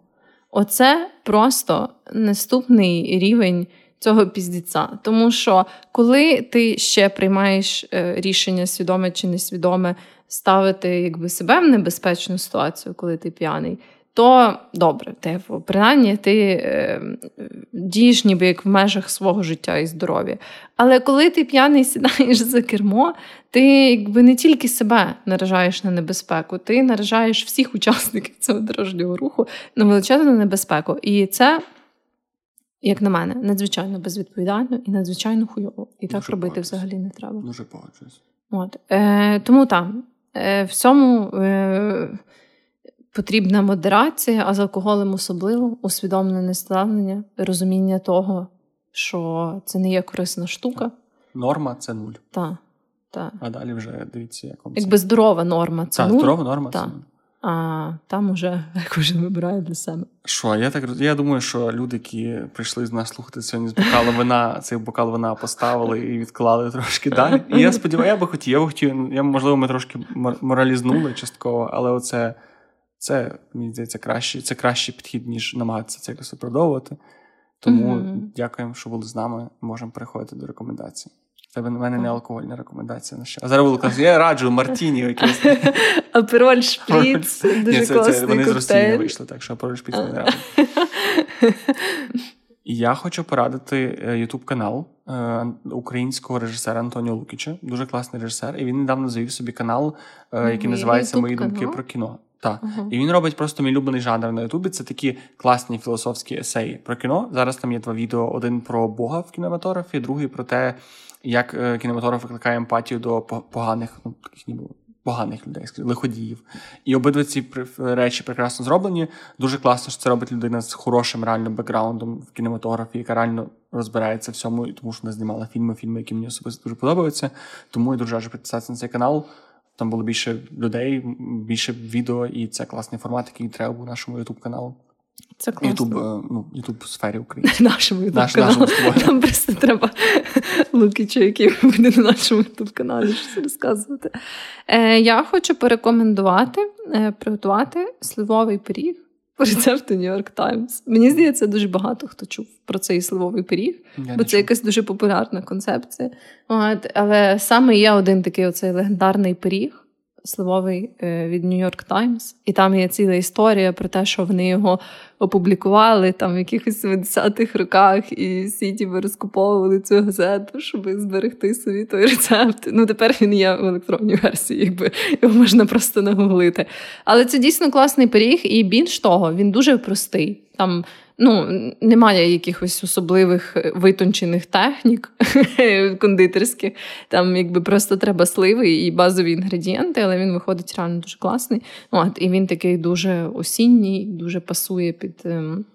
Оце просто наступний рівень. Цього піздіця. Тому що коли ти ще приймаєш е, рішення свідоме чи несвідоме ставити якби себе в небезпечну ситуацію, коли ти п'яний, то добре, типу, принаймні ти е, дієш ніби як в межах свого життя і здоров'я. Але коли ти п'яний сідаєш за кермо, ти якби не тільки себе наражаєш на небезпеку, ти наражаєш всіх учасників цього дорожнього руху на величезну небезпеку. І це, як на мене, надзвичайно безвідповідально і надзвичайно хуйово. І
Дуже
так робити
погоджуюсь.
взагалі не треба.
Дуже погоджуюсь.
От. Е, тому там е, в цьому е, потрібна модерація, а з алкоголем особливо усвідомлене ставлення, розуміння того, що це не є корисна штука.
Норма це нуль.
Та, та.
А далі вже дивіться, як вам.
Якби здорова норма це
Так,
нуль,
здорова норма
Так.
це нуль.
А там уже кожен вибирає для себе.
Що, я так я думаю, що люди, які прийшли з нас слухати сьогодні з бокала вина, цей бокал вина поставили і відклали трошки далі. І я сподіваюся, я би хотів, я би хотів, я, можливо, ми трошки мор- моралізнули частково, але оце, це, мені здається, краще, це кращий підхід, ніж намагатися це якось виправдовувати. Тому
Мгм.
дякуємо, що були з нами. Можемо переходити до рекомендацій. В Тебе на мене не алкогольна рекомендація. на що. А зараз казати, я раджу Мартіні якийсь.
Апероль шприц, дуже
Ні, це, це,
класний
вони з Росії
коктейль.
вийшли, так що про шпіц не раджу. Я хочу порадити е, Ютуб канал е, українського режисера Антоніо Лукіча. Дуже класний режисер. І він недавно завів собі канал, е, який називається Мої думки про кіно. Так.
Ага.
І він робить просто мій улюблений жанр на Ютубі. Це такі класні філософські есеї про кіно. Зараз там є два відео: один про Бога в кінематографі, другий про те, як е, кінематограф викликає емпатію до поганих, ну таких ніби поганих людей, лиходіїв. І обидва ці речі прекрасно зроблені. Дуже класно, що це робить людина з хорошим реально бекграундом в кінематографі, яка реально розбирається в цьому, і тому що вона знімала фільми, фільми, які мені особисто дуже подобаються. Тому я дуже раджу підписатися на цей канал. Там було більше людей, більше відео, і це класний формат, який треба був нашому ютуб каналу.
Це класно.
Ютуб, е, ну, ютуб сфері України.
Нашому ютуб
Наш-
каналу. Нам просто треба Лукіча, який буде на нашому ютуб каналі щось розказувати. Е, я хочу порекомендувати е, приготувати сливовий пиріг по рецепту New York Times. Мені здається, дуже багато хто чув про цей сливовий пиріг,
Я
бо це
чув.
якась дуже популярна концепція. От, але саме є один такий оцей легендарний пиріг. Сливовий е, від York Times, і там є ціла історія про те, що вони його опублікували там в якихось 70-х роках, і всі ті розкуповували цю газету, щоб зберегти собі той рецепт. Ну тепер він є в електронній версії, якби його можна просто нагуглити. Але це дійсно класний пиріг, і більш того, він дуже простий. Там ну, немає якихось особливих е, витончених технік кондитерських. Там якби просто треба сливи і базові інгредієнти, але він виходить реально дуже класний. От, і він такий дуже осінній, дуже пасує під ем,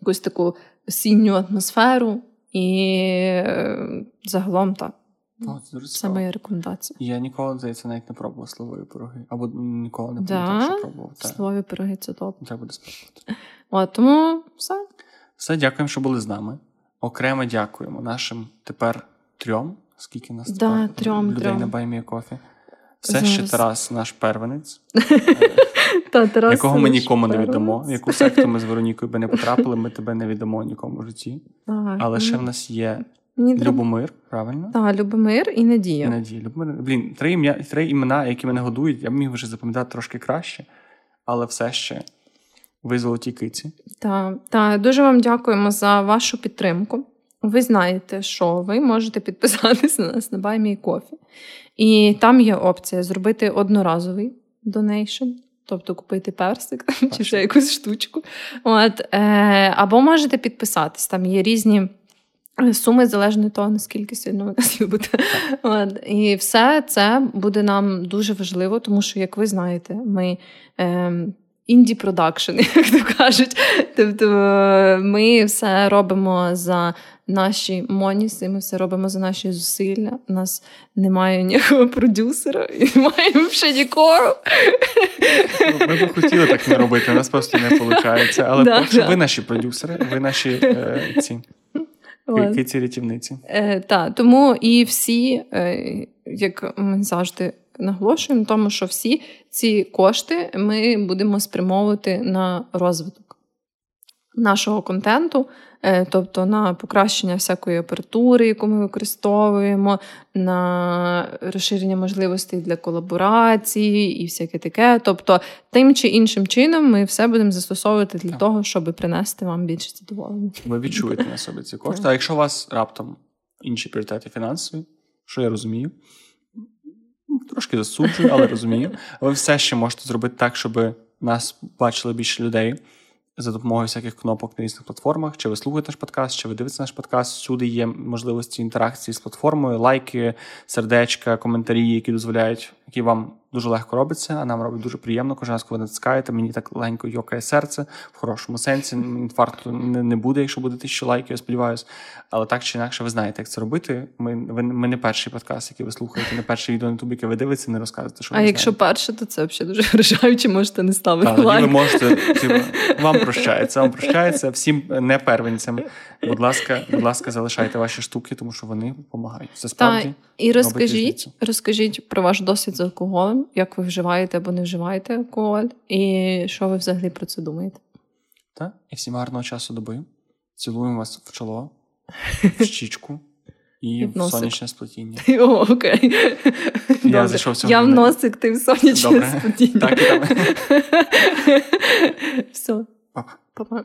якусь таку осінню атмосферу. І е, загалом так.
О, це дуже
Це моя рекомендація.
Я ніколи, здається, навіть не пробував сливові пироги. Або ніколи не
Да?
пам'ятав, що пробував.
Слові пироги це топ.
Треба буде спробувати.
От, тому все.
Все, дякуємо, що були з нами. Окремо дякуємо нашим тепер трьом. Скільки нас
Да,
тепер
трьом,
людей
трьом.
на Баймі Кофі. Все ще Тарас, наш первенець,
Та, Тарас,
якого ми нікому не віддамо. В яку секту ми з Веронікою би не потрапили, ми тебе не віддамо нікому в житті. Але ще в нас є
мені треба-
Любомир, правильно?
Так, Любомир і
І
Надія.
Надія. Любомир. Блін, три ім'я, три імена, які мене годують, я б міг вже запам'ятати трошки краще, але все ще ви золоті киці.
Так, та, дуже вам дякуємо за вашу підтримку. Ви знаєте, що ви можете підписатися на нас на Me Coffee. І там є опція зробити одноразовий donation, тобто купити персик чи ще якусь штучку. От, е, або можете підписатись. Там є різні. Суми залежно від того, наскільки сильно ви нас любите. І все це буде нам дуже важливо, тому що, як ви знаєте, ми ем, indie production, як то кажуть. Тобто е, ми все робимо за наші моніси, ми все робимо за наші зусилля. У нас немає ніякого продюсера і немає ще нікого.
Ми б хотіли так не робити, у нас просто не виходить. Але
Да, да.
ви наші продюсери, ви наші е, ці
От.
ці рятівниці.
Е, та, тому і всі, е, як ми завжди наголошуємо, на тому, що всі ці кошти ми будемо спрямовувати на розвиток. Нашого контенту, е, тобто на покращення всякої апаратури, яку ми використовуємо, на розширення можливостей для колаборації і всяке таке. Тобто, тим чи іншим чином ми все будемо застосовувати для
Так.
того, щоб принести вам більше задоволення.
Ви відчуєте на собі ці кошти. А якщо у вас раптом інші пріоритети фінансові, що я розумію, трошки засуджую, але розумію, ви все ще можете зробити так, щоб нас бачили більше людей за допомогою всяких кнопок на різних платформах. Чи ви слухаєте наш подкаст, чи ви дивитеся наш подкаст. Всюди є можливості інтеракції з платформою, лайки, сердечка, коментарі, які дозволяють, які вам дуже легко робиться, а нам робить дуже приємно. Кожен раз, коли ви натискаєте, мені так легенько йокає серце в хорошому сенсі. Інфаркту не, не буде, якщо буде тисячу лайків, я сподіваюся. Але так чи інакше, ви знаєте, як це робити. Ми, ви, ми не перший подкаст, який ви слухаєте, не перше відео на ютубі, яке ви дивитеся, не розказуєте, що
А
ви
якщо перше, то це взагалі дуже вражаюче, можете не ставити
Та, тоді
лайк.
ви можете, типу, вам прощається, вам прощається всім не первенцям. Будь ласка, будь ласка, залишайте ваші штуки, тому що вони допомагають. Це справді.
Та, і розкажіть, розкажіть про ваш досвід з алкоголем, як ви вживаєте або не вживаєте алкоголь, і що ви взагалі про це думаєте?
Та? І всім гарного часу доби. Цілуємо вас в чоло, в щічку і
в
сонячне сплетіння.
О, окей. Добре.
зайшов сьогодні
Я в носик, ти в сонячне сподіння.
Так, і там.
Все,
Папа.
па-па.